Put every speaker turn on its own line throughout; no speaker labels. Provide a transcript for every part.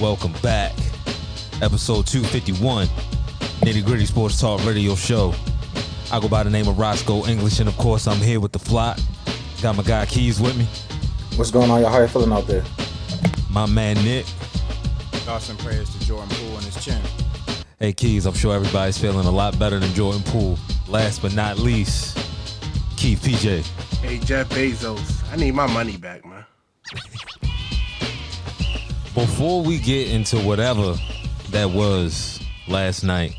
Welcome back. Episode 251, Nitty Gritty Sports Talk Radio Show. I go by the name of Roscoe English, and of course, I'm here with the flock. Got my guy Keys with me.
What's going on, y'all? How you feeling out there?
My man Nick.
Thoughts and prayers to Jordan Poole and his chin.
Hey Keys, I'm sure everybody's feeling a lot better than Jordan Poole. Last but not least, Keith PJ.
Hey Jeff Bezos, I need my money back, man.
Before we get into whatever that was last night,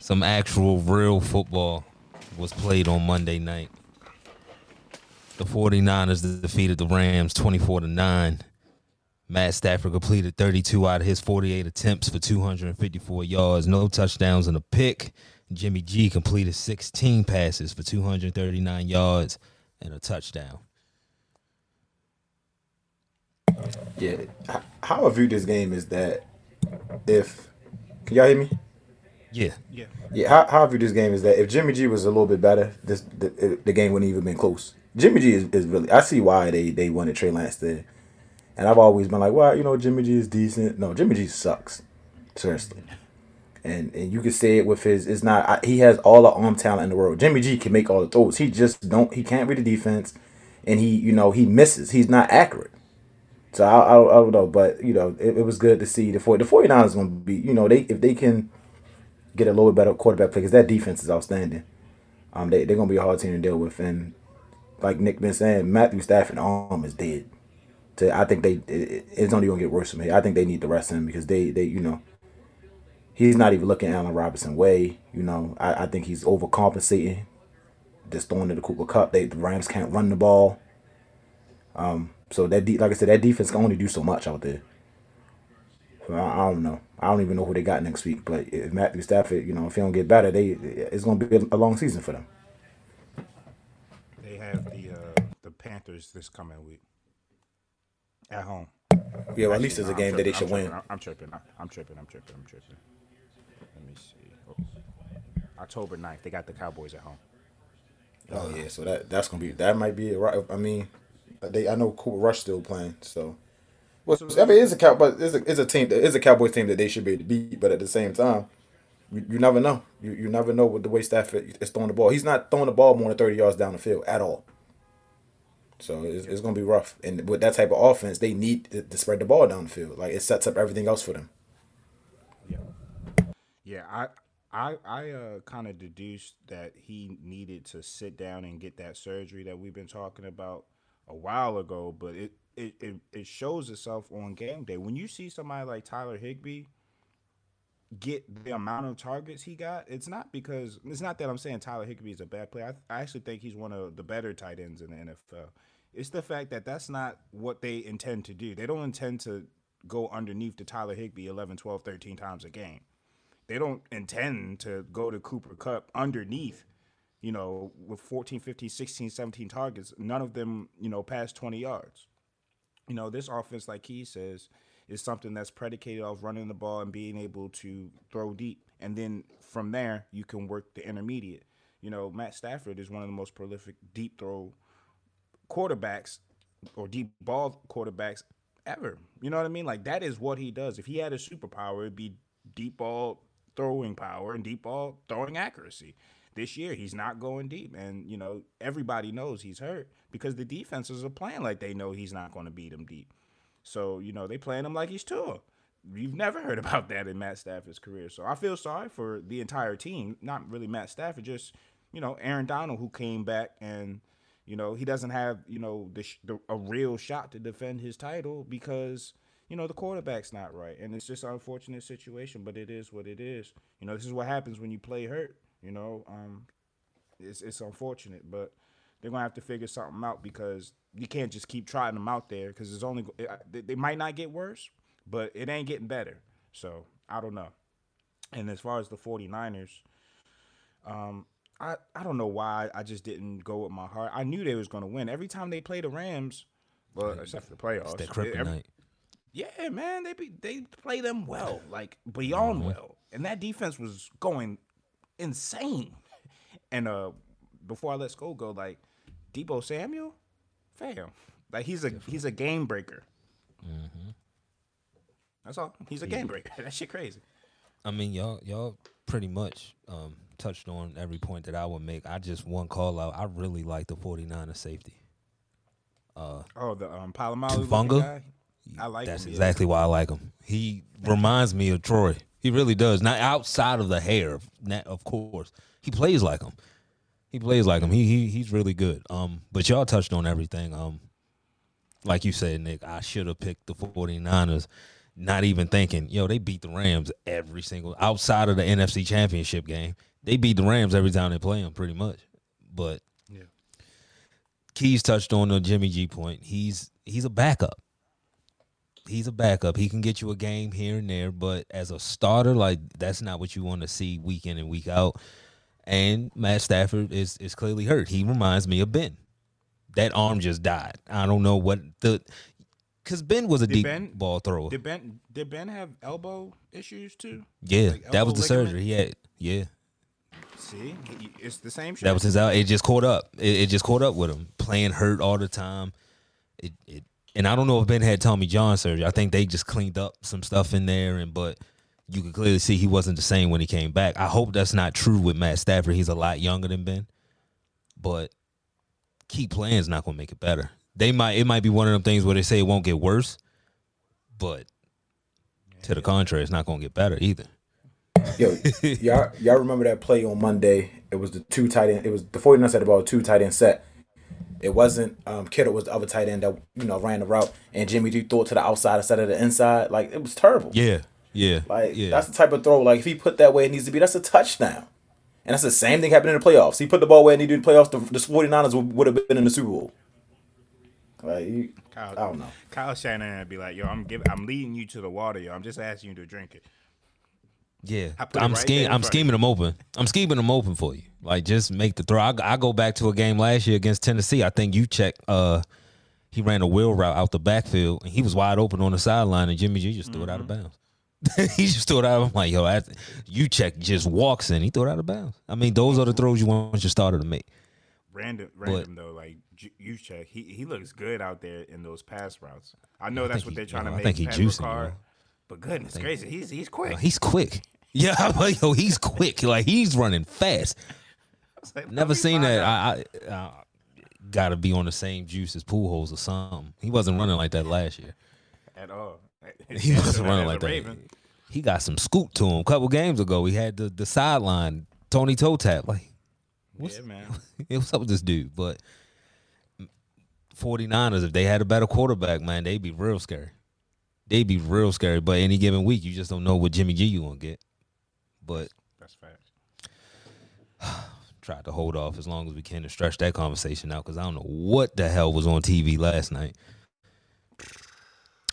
some actual real football was played on Monday night. The 49ers defeated the Rams 24 to 9. Matt Stafford completed 32 out of his 48 attempts for 254 yards, no touchdowns and a pick. Jimmy G completed 16 passes for 239 yards and a touchdown.
Yeah. h- How I view this game is that if can y'all hear me?
Yeah.
Yeah.
Yeah. How, how I view this game is that if Jimmy G was a little bit better, this the, the game wouldn't even been close. Jimmy G is, is really. I see why they they wanted Trey Lance there, and I've always been like, well, you know, Jimmy G is decent. No, Jimmy G sucks, seriously. And and you can say it with his. It's not. I, he has all the arm talent in the world. Jimmy G can make all the throws. He just don't. He can't read the defense, and he you know he misses. He's not accurate. So I, I, I don't know, but you know, it, it was good to see the 40, the 49ers going to be, you know, they if they can get a little bit better quarterback play because that defense is outstanding. Um, they they're gonna be a hard team to deal with, and like Nick been saying, Matthew Stafford arm is dead. So I think they it, it's only gonna get worse from here. I think they need to rest him because they they you know he's not even looking Allen Robinson way. You know, I, I think he's overcompensating. Just throwing to the Cooper Kupp. They the Rams can't run the ball. Um, so that de- like I said, that defense can only do so much out there. So I, I don't know. I don't even know who they got next week. But if Matthew Stafford, you know, if he don't get better, they it's gonna be a long season for them.
They have the uh, the Panthers this coming week at home.
Yeah, well, at least it's a
no, I'm
game that they should
I'm
win.
tripping, I'm tripping. I'm tripping. I'm tripping. I'm tripping. Let me see. Oh. October 9th, they got the Cowboys at home.
Oh yeah, so that that's gonna be that might be it. Right? I mean, they I know Cooper Rush still playing, so. Well, I mean, it's a cow, but it's a it's a team. It's a Cowboys team that they should be able to beat. But at the same time, you, you never know. You you never know with the way Stafford is throwing the ball. He's not throwing the ball more than thirty yards down the field at all. So it's, it's gonna be rough. And with that type of offense, they need to, to spread the ball down the field. Like it sets up everything else for them.
Yeah. Yeah, I I I uh kind of deduced that he needed to sit down and get that surgery that we've been talking about a while ago, but it it, it, it shows itself on game day. When you see somebody like Tyler Higbee get the amount of targets he got, it's not because it's not that I'm saying Tyler Higbee is a bad player. I, I actually think he's one of the better tight ends in the NFL. It's the fact that that's not what they intend to do. They don't intend to go underneath to Tyler Higbee 11, 12, 13 times a game. They don't intend to go to Cooper Kupp underneath, you know, with 14, 15, 16, 17 targets, none of them, you know, past 20 yards. You know, this offense, like he says, is something that's predicated off running the ball and being able to throw deep. And then from there, you can work the intermediate. You know, Matt Stafford is one of the most prolific deep throw quarterbacks or deep ball quarterbacks ever. You know what I mean? Like that is what he does. If he had a superpower, it'd be deep ball throwing power and deep ball throwing accuracy. This year he's not going deep and you know everybody knows he's hurt because the defenses are playing like they know he's not going to beat him deep. So, you know, they playing him like he's Tua. You've never heard about that in Matt Stafford's career. So I feel sorry for the entire team, not really Matt Stafford, just, you know, Aaron Donald who came back and you know, he doesn't have, you know, the, the a real shot to defend his title because, you know, the quarterback's not right. And it's just an unfortunate situation, but it is what it is. You know, this is what happens when you play hurt, you know. Um it's it's unfortunate, but they're going to have to figure something out because you can't just keep trying them out there because it's only they, they might not get worse, but it ain't getting better. So, I don't know. And as far as the 49ers, um I, I don't know why I just didn't go with my heart. I knew they was going to win every time they play the Rams, but except for the playoffs.
It's that
Every- yeah, man, they be, they play them well, like beyond well, and that defense was going insane. And uh, before I let Skull go, like Deebo Samuel, fam, like he's a he's a game breaker. That's all. He's a game breaker. That shit crazy.
I mean, y'all y'all pretty much um, touched on every point that I would make. I just one call out. I really like the 49er safety.
Oh, the um, Polamalu guy. I like
That's
him. yeah.
exactly why I like him. He reminds me of Troy. He really does. Not outside of the hair, of course. He plays like him. He plays like him. He he he's really good. Um, but y'all touched on everything. Um, like you said, Nick, I should have picked the 49ers, not even thinking, yo, they beat the Rams every single outside of the NFC championship game. They beat the Rams every time they play them, pretty much. But
Yeah.
Keys touched on the Jimmy G point. He's he's a backup. He's a backup. He can get you a game here and there, but as a starter, like that's not what you want to see week in and week out. And Matt Stafford is is clearly hurt. He reminds me of Ben. That arm just died. I don't know what the because Ben was a
Did
deep
Ben-
ball thrower.
Did Ben did Ben have elbow issues too?
yeah,
like
that was the surgery
ligament?
he had. Yeah,
See, it's the same shit.
that was his out. It just caught up. It, it just caught up with him playing hurt all the time. It it and I don't know if Ben had Tommy John surgery. I think they just cleaned up some stuff in there, and but you could clearly see he wasn't the same when he came back. I hope that's not true with Matt Stafford. He's a lot younger than Ben, but keep playing is not going to make it better. They might it might be one of them things where they say it won't get worse, but to the contrary, it's not going to get better either.
Yo, y'all, y'all remember that play on Monday? It was the two tight end. It was the 49ers had about two tight end set. It wasn't um, Kittle was the other tight end that you know ran the route, and Jimmy G threw it to the outside instead of the inside. Like it was terrible.
Yeah, yeah,
Like
yeah.
that's the type of throw. Like if he put that way it needs to be, that's a touchdown. And that's the same thing happened in the playoffs. He put the ball where it needed in the playoffs. The, the 49ers would, would have been in the Super Bowl. Like you, I don't know.
Kyle Shanahan would be like, "Yo, I'm giving, I'm leading you to the water, yo. I'm just asking you to drink it."
Yeah,
I put it
I'm
right
scheming. I'm scheming them open. I'm scheming them open for you. Like just make the throw. I, I go back to a game last year against Tennessee. I think Juszczyk. Uh, he ran a wheel route out the backfield, and he was wide open on the sideline, and Jimmy G just threw it out of
Mm-hmm.
bounds. he just threw it out. I'm like, yo, I, Juszczyk just walks in. He threw it out of bounds. I mean, those are the throws you want your starter to make.
Random, random though, like Juszczyk, he he looks good out there in those pass routes. I know that's what
he-
they're trying
yo,
to
I
make.
think he
Pat
juicing.
But goodness gracious, he's he's quick.
He's quick. Yeah, I'm yo, he's quick. Like he's running fast.
Like,
Never seen that.
out.
I, I uh, got to be on the same juice as Pujols or something. He wasn't running like that last year.
at all.
He
As
wasn't running like that.
Raven.
He got some scoop to him. A couple games ago, he had the the sideline Tony toe tap. Like,
Yeah, man.
what's up with this dude? But 49ers, if they had a better quarterback, man, they'd be real scary. They'd be real scary. But any given week, you just don't know what Jimmy G you gonna get. But
That's facts.
Tried to hold off as long as we can to stretch that conversation out because I don't know what the hell was on TV last night.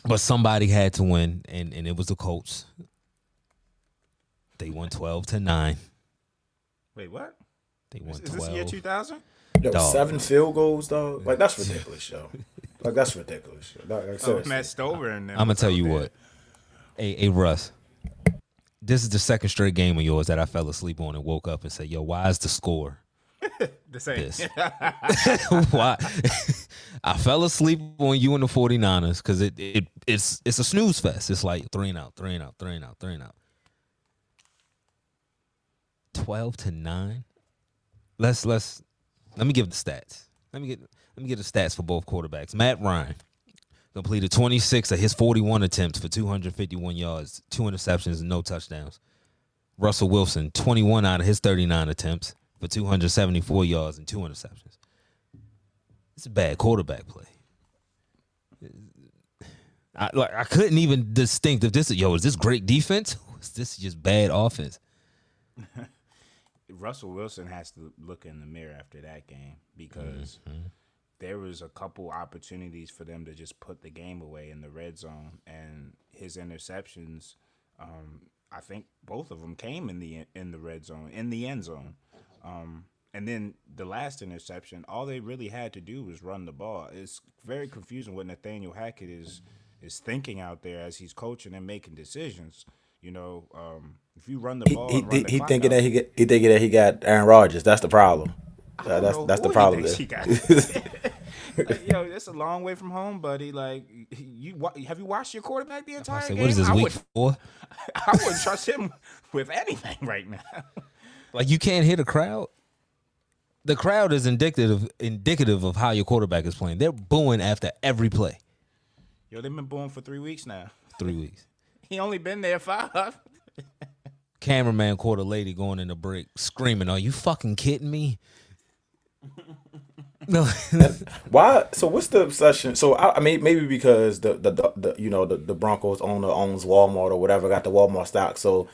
But somebody had to win, and, and it was the Colts. They won twelve to nine.
Wait, what?
They won
Is, is this year 2000?
Yo,
Dog.
seven field goals, dog. Like that's ridiculous, yo. Like that's ridiculous. Yo. Like, like,
Oh,
seriously.
Matt Stover and them
I'm gonna tell you
there.
what. Hey, hey, Russ. This is the second straight game of yours that I fell asleep on and woke up and said, "Yo, why is the score
The same.
this. Why? I fell asleep on you and the 49ers because it, it it's it's a snooze fest. It's like three and out, three and out, three and out, three and out. Twelve to nine. Let's let's let me give the stats. Let me get let me get the stats for both quarterbacks. Matt Ryan completed 26 of his 41 attempts for 251 yards, two interceptions, and no touchdowns. Russell Wilson, 21 out of his 39 attempts for 274 yards and two interceptions. It's a bad quarterback play. I like I couldn't even distinct if this is yo, is this great defense? Is this just bad offense?
Russell Wilson has to look in the mirror after that game because
Mm-hmm.
There was a couple opportunities for them to just put the game away in the red zone, and his interceptions, um, I think both of them came in the in the red zone, in the end zone. Um, and then the last interception, all they really had to do was run the ball. It's very confusing what Nathaniel Hackett is is thinking out there as he's coaching and making decisions. You know, um, if you run the
he
ball,
he, he,
the
he thinking
out-
that he get, he thinking that he got Aaron Rodgers. That's the problem. Uh, that's that's the problem. there.
he got. Like, yo, it's a long way from home, buddy. Like, you have you watched your quarterback the entire
say,
game?
what is this
I
week
would,
four?
I wouldn't trust him with anything right now.
Like you can't hit a crowd. The crowd is indicative indicative of how your quarterback is playing. They're booing after every play.
Yo, they've been booing for three weeks now.
Three weeks.
He only been there five.
Cameraman caught a lady going in the break screaming, "Are you fucking kidding me?" No,
Why? So what's the obsession? So I, I mean, maybe because the, the the, the you know the, the Broncos owner owns Walmart or whatever, got the Walmart stock. So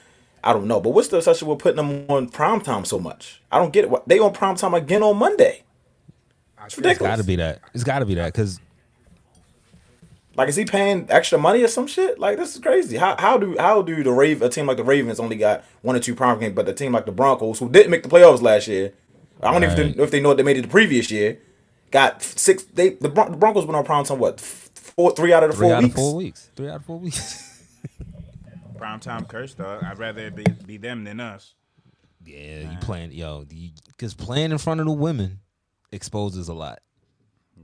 I don't know. But what's the obsession with putting them on primetime so much? I don't get it. They on primetime again on Monday. It's
it's
ridiculous.
got to be that. It's got to be that because
Like, is he paying extra money or some shit? Like, this is crazy. How how do how do the Rave a team like the Ravens only got one or two prime games, but the team like the Broncos, who didn't make the playoffs last year, I don't even
Right.
know if they know if they made it the previous year, got six. They the, Bron- the Broncos been on prime time what four three out of the
three
four
out
weeks.
of four weeks. Three out of four weeks.
prime time curse, though. I'd rather it be, be them than us.
yeah, you playing yo because playing in front of the women exposes a lot.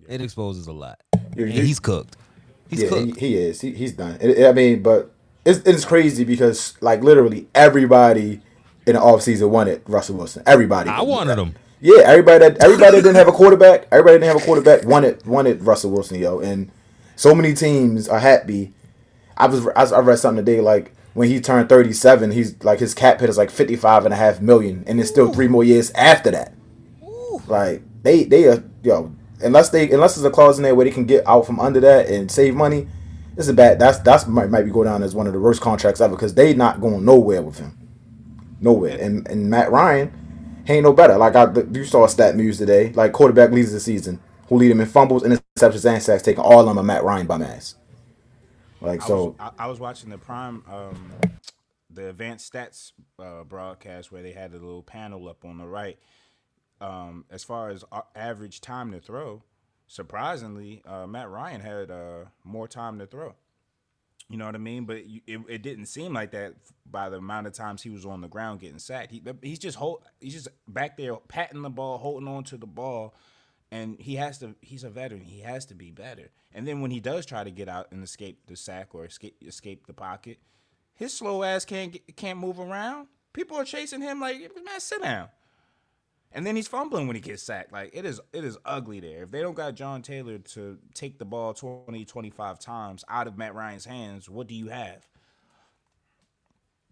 It exposes a lot.
You-
And
you-
he's cooked. He's
yeah, he,
cooked.
he is. He, he's done. It- I mean, but it's it's crazy because like literally everybody in the offseason wanted Russell Wilson. Everybody.
I wanted him.
Yeah, everybody that everybody that didn't have a quarterback, everybody didn't have a quarterback wanted wanted Russell Wilson, yo. And so many teams are happy. I was I, I read something today like when he turned 37, he's like his cap hit is like 55 and a half million and it's still three more years after that. Like they they are yo, unless they unless there's a clause in there where they can get out from under that and save money, this is a bad that's that's might, might be go down as one of the worst contracts ever because they not going nowhere with him. Nowhere. And and Matt Ryan he ain't no better. Like I you saw stat news today. Like quarterback leads the season. Who lead him in fumbles, interceptions, and sacks, taking all of them Matt Ryan by mass. Like
I
so
was, I, I was watching the prime, um, the advanced stats uh, broadcast where they had a little panel up on the right. Um, as far as average time to throw, surprisingly, uh, Matt Ryan had uh, more time to throw. You know what I mean? But it, it didn't seem like that by the amount of times he was on the ground getting sacked. He, he's just hold, he's just back there patting the ball, holding on to the ball, and he has to. He's a veteran. He has to be better. And then when he does try to get out and escape the sack or escape escape the pocket, his slow ass can't can't move around. People are chasing him like man, sit down. And then he's fumbling when he gets sacked. Like it is it is ugly there. If they don't got John Taylor to take the ball 20, 25 times out of Matt Ryan's hands, what do you have?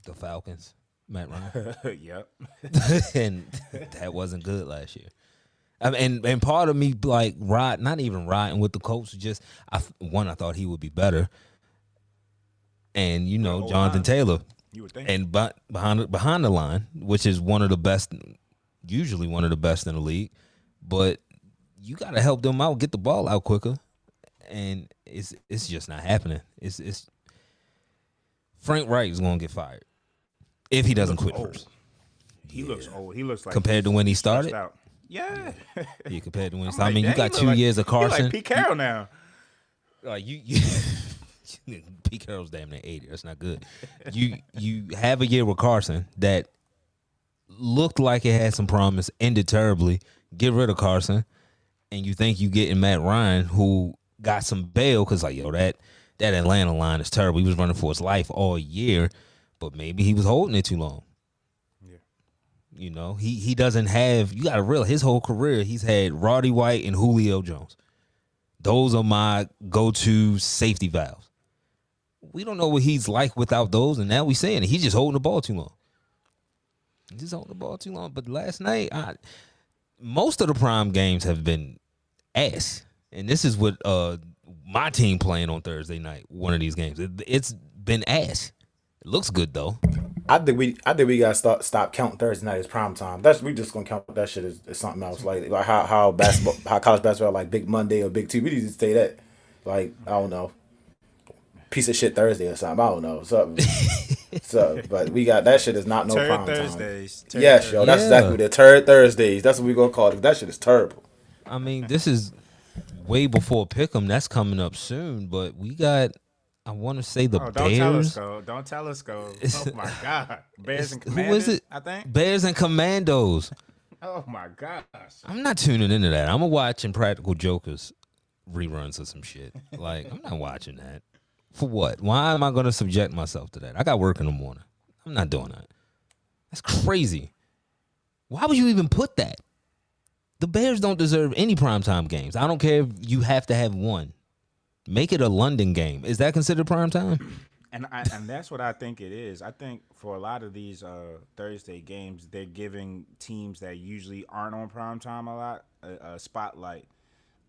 The Falcons, Matt Ryan.
yep.
and that wasn't good last year. I mean, and and part of me like ride, not even riding with the Colts. Just I one, I thought he would be better, and you know Jonathan
line.
Taylor,
You would think.
and but behind behind the line, which is one of the best, usually one of the best in the league, but you got to help them out, get the ball out quicker, and it's it's just not happening. It's it's Frank Reich is going to get fired if he doesn't
looks
quit
old.
first.
he looks old. He looks like
Compared to when he started?
out. Yeah.
Yeah, compared to when he started. I mean, you got two
like-
years of
he
Carson.
Like Pete Carroll now.
like you, you Pete Carroll's damn near eighty. That's not good. You you have a year with Carson that looked like it had some promise, ended terribly. Get rid of Carson, and you think you getting Matt Ryan, who got some bail because like yo that that Atlanta line is terrible. He was running for his life all year, but maybe he was holding it too long. Yeah, You know, he he doesn't have. You got to real his whole career. He's had Roddy White and Julio Jones. Those are my go-to safety valves. We don't know what he's like without those, and now we're saying it. He's just holding the ball too long. Just holding the ball too long. But last night, I, most of the prime games have been ass, and this is what uh my team playing on Thursday night. One of these games, it, it's been ass. It looks good though.
I think we I think we gotta start stop counting Thursday night as prime time. That's we just gonna count that shit as, as something else. Like like how how basketball how college basketball like Big Monday or Big Two. We need to say that. Like I don't know, piece of shit Thursday or something. I don't know something. so but we got that shit is not no
Turd
prime time.
Thursdays. Turd
Yes, yo, that's
Yeah.
exactly what the third Thursdays. That's what we gonna call it. That shit is terrible.
I mean, this is way before Pick'em. That's coming up soon, but we got. I want to say the
Oh, don't tell us, go. Don't tell us, go. Oh my God, Bears and
Who
Commanders.
it?
I think.
Bears and Commandos.
Oh my gosh.
I'm not tuning into that. I'm gonna watch Jokers reruns of some shit. Like I'm not watching that. For what? Why am I going to subject myself to that? I got work in the morning. I'm not doing that. That's crazy. Why would you even put that? The Bears don't deserve any primetime games. I don't care if you have to have one. Make it a London game. Is that considered primetime?
And I, and that's what I think it is. I think for a lot of these uh, Thursday games, they're giving teams that usually aren't on prime time a lot a, a spotlight.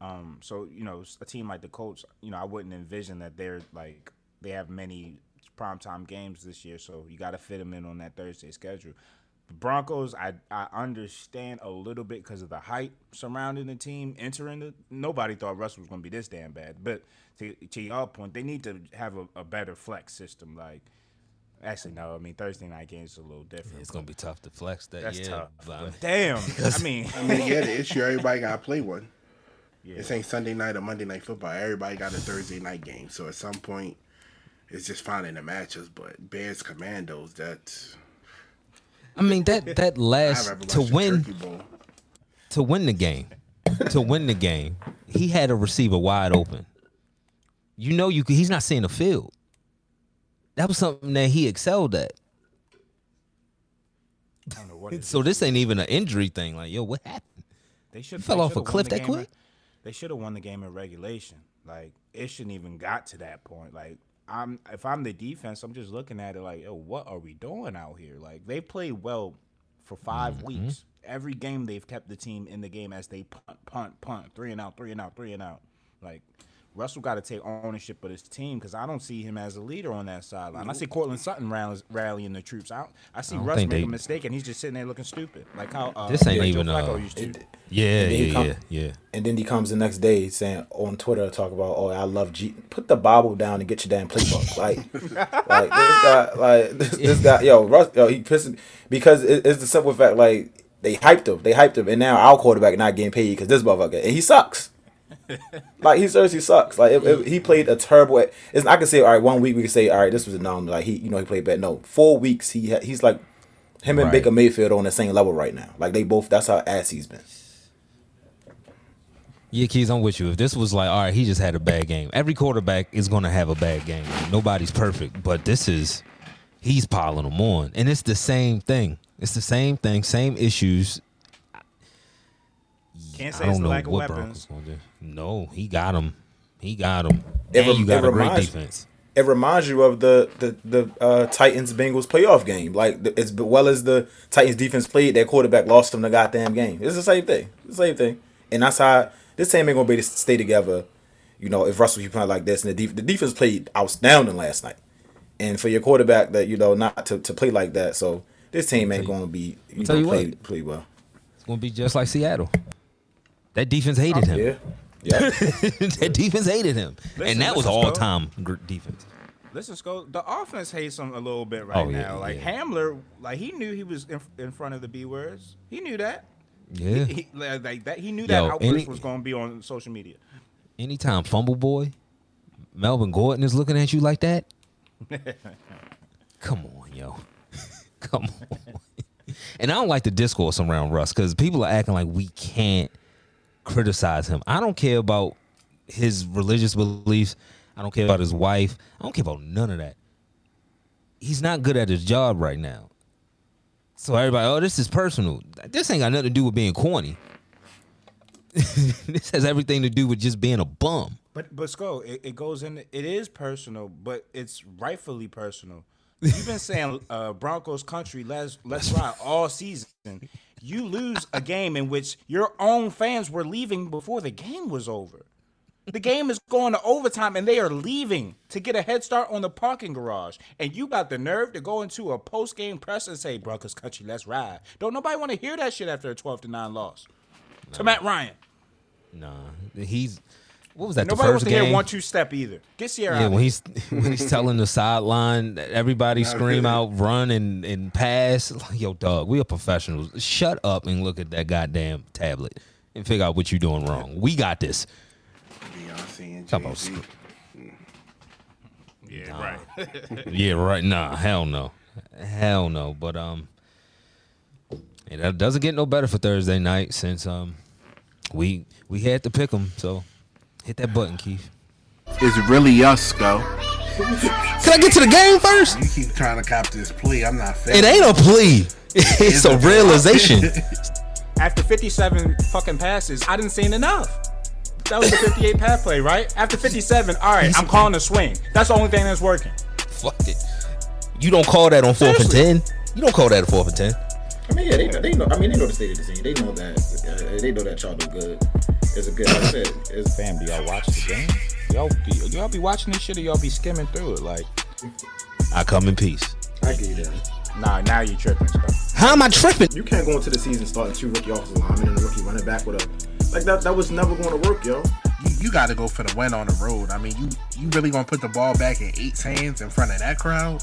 Um, so you know, a team like the Colts, you know, I wouldn't envision that they're like they have many primetime games this year, so you got to fit them in on that Thursday schedule. The Broncos, I I understand a little bit because of the hype surrounding the team entering the. Nobody thought Russell was going to be this damn bad, but to to your point, they need to have a, a better flex system. Like, actually, no, I mean Thursday night games is a little different.
It's gonna be tough to flex that.
That's
yeah,
tough.
but I mean-
But damn, I mean,
I mean, yeah, the issue everybody got to play one.
Yeah.
This ain't Sunday night or Monday night football. Everybody got a Thursday night game. So at some point, it's just finding the matches. But Bears Commandos, that's
I mean that that last to win to win the game, to win the game, he had a receiver wide open. You know, you could, he's not seeing the field. That was something that he excelled at.
I don't know what
So this ain't even an injury thing. Like, yo, what happened?
They should
fell
they
off a cliff that quick?
in- They should have won the game in regulation. Like it shouldn't even got to that point. Like I'm if I'm the defense, I'm just looking at it like, yo, what are we doing out here? Like they played well for 5
Mm-hmm.
weeks. Every game they've kept the team in the game as they punt, punt, punt, three and out, three and out, three and out. Like Russell got to take ownership of his team because I don't see him as a leader on that sideline. I see Courtland Sutton rallies, rallying the troops. I, don't, I see
don't
Russ
think
make
they-
a mistake and he's just sitting there looking stupid, like how uh,
This ain't
Joe
even,
Flacco
uh,
used to.
It-
Yeah,
And then he
yeah,
come-
yeah, yeah.
And then he comes the next day saying on Twitter talk about, oh, I love G. Put the Bible down and get your damn playbook. Like, like this guy, like this, this guy, yo, Russ, yo, he pissing because it, it's the simple fact, like they hyped him, they hyped him, and now our quarterback not getting paid because this motherfucker, and he sucks. like he seriously sucks. Like he played a terrible. It's, I can say all right. One week we can say all right. This was a numb. Like he, you know, he played bad. No, four weeks. He ha- he's like him and
Right.
Baker Mayfield on the same level right now. Like they both. That's how ass he's been.
Yeah, Keys, I'm with you. If this was like, all right, he just had a bad game. Every quarterback is going to have a bad game. Nobody's perfect, but this is, he's piling them on. And it's the same thing. It's the same thing, same issues.
Can't say
I don't
the
know
lack of
what
weapons.
Broncos going to do. No, he got him. He got him.
It
And
rem-
you got a great
reminds-
defense.
it reminds you of the the the uh, Titans Bengals playoff game. Like the, as well as the Titans defense played, their quarterback lost them the goddamn game. It's the same thing. It's the same thing. And that's how this team ain't gonna be to stay together. You know, if Russell keep playing like this, and the, def- the defense played outstanding last night, and for your quarterback that you know not to, to play like that, so this team ain't gonna be you
tell
know
you
play
what.
play well.
It's going to be just like Seattle. That defense hated him.
Yeah, yeah.
that defense hated him.
Listen,
and that was all
Sco.
time gr- defense.
Listen, Sco, the offense hates him a little bit right
Oh, yeah,
now. Like
yeah.
Hamler, like he knew he was in, in front of the B words. He knew that.
Yeah.
He, like like that. He knew
Yo,
that outburst
any-
was going to be on social media.
anytime fumble boy, Melvin Gordon is looking at you like that. Come on, yo. Come on. And I don't like the discourse around Russ because people are acting like we can't criticize him. I don't care about his religious beliefs. I don't care about his wife. I don't care about none of that. He's not good at his job right now. So everybody, oh, this is personal. This ain't got nothing to do with being corny. this has everything to do with just being a bum.
But but Sco, it, it goes in. It is personal, but it's rightfully personal. You've been saying uh, Broncos country let's let's ride all season. You lose a game in which your own fans were leaving before the game was over. The game is going to overtime and they are leaving to get a head start on the parking garage. And you got the nerve to go into a post game press and say, Broncos country, let's ride. Don't nobody want to hear that shit after a 12 to 9 loss. To Matt Ryan.
Nah, he's what was that?
Nobody
the
wants
first
to hear one two step either. Get Ciara
yeah,
out.
when he's when he's telling the sideline, everybody scream out, run and and pass. Like, yo, dog, we are professionals. Shut up and look at that goddamn tablet and figure out what you're doing wrong. We got this.
Beyonce and
Talk about
Jay-Z.
yeah, right.
Yeah, right. Nah, hell no, hell no. But um, and that doesn't get no better for Thursday night since um, we we had to pick them So Hit that button, Keith.
It's really us, go.
Can I get to the game first?
You keep trying to cop this plea. I'm not
fair.
It
ain't a plea. It's a realization.
After 57 fucking passes, I didn't see enough. That was the 58 pass play, right? After 57, all right, I'm calling a swing. That's the only thing that's working.
Fuck it. You don't call that on fourth and ten. You don't call that a fourth and ten.
I mean, yeah, they, they know. I mean, they know the state of the scene. They know that. Uh, they know that y'all do good. It's a good. Like I said, it's
Fam, do y'all watch the game? Y'all, do y'all be watching this shit or y'all be skimming through it? Like,
I come in peace.
I give you that.
nah, now you tripping, stuff.
How am I tripping?
You can't go into the season starting two rookie offensive linemen and a rookie running back with a like that. That was never going to work, yo.
You, you got to go for the win on the road. I mean, you you really gonna put the ball back in eight's hands in front of that crowd?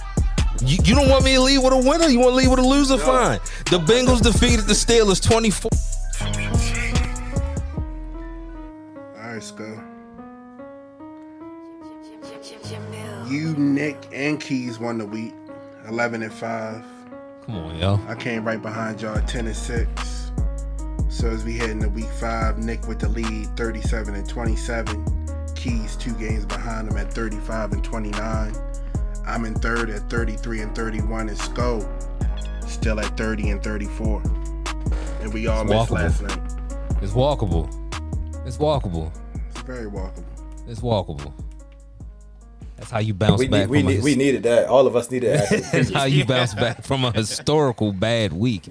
You, you don't want me to leave with a winner. You want to leave with a loser? Fine. The Bengals defeated the Steelers twenty four.
All right. You, Nick, and Keys won the week, eleven and five.
Come on, yo.
I came right behind y'all, ten and six. So as we head into week five, Nick with the lead, thirty-seven and twenty-seven. Keys two games behind him at thirty-five and twenty-nine. I'm in third at thirty-three and thirty-one, and Sko still at thirty and thirty-four. And we all
It's
missed
walkable.
last night.
It's walkable. It's walkable.
It's very walkable.
It's walkable. That's how you bounce
We
back.
need, we,
from a
need, we needed that. All of us needed that.
That's how you bounce back from a historical bad week.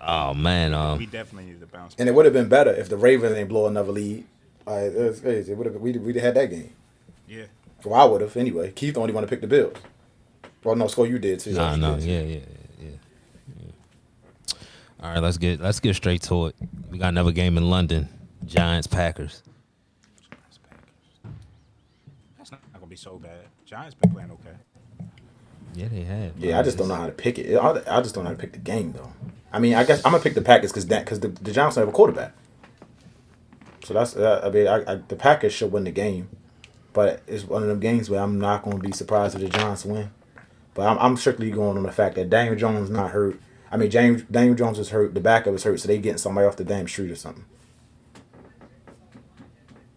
Oh man,
We
um,
definitely need to bounce.
and it would have been better if the Ravens ain't blow another lead. All right, it was crazy. It would have. We'd, we'd have had that game.
Yeah.
Well, I would have anyway. Keith only want to pick the Bills. Well, no, Score, you did too.
nah,
You
no, yeah, yeah, yeah, yeah. All right, let's get let's get straight to it. We got another game in London. Giants Packers.
That's not gonna be so bad. Giants been playing okay.
Yeah, they have.
Yeah, I just don't know how to pick it. I, I just don't know how to pick the game though. I mean, I guess I'm gonna pick the Packers because that because the, the Giants don't have a quarterback. So that's uh, I mean I, I, the Packers should win the game, but it's one of them games where I'm not gonna be surprised if the Giants win. But I'm, I'm strictly going on the fact that Daniel Jones not hurt. I mean, James Daniel Jones was hurt. The backup was hurt, so they getting somebody off the damn street or something.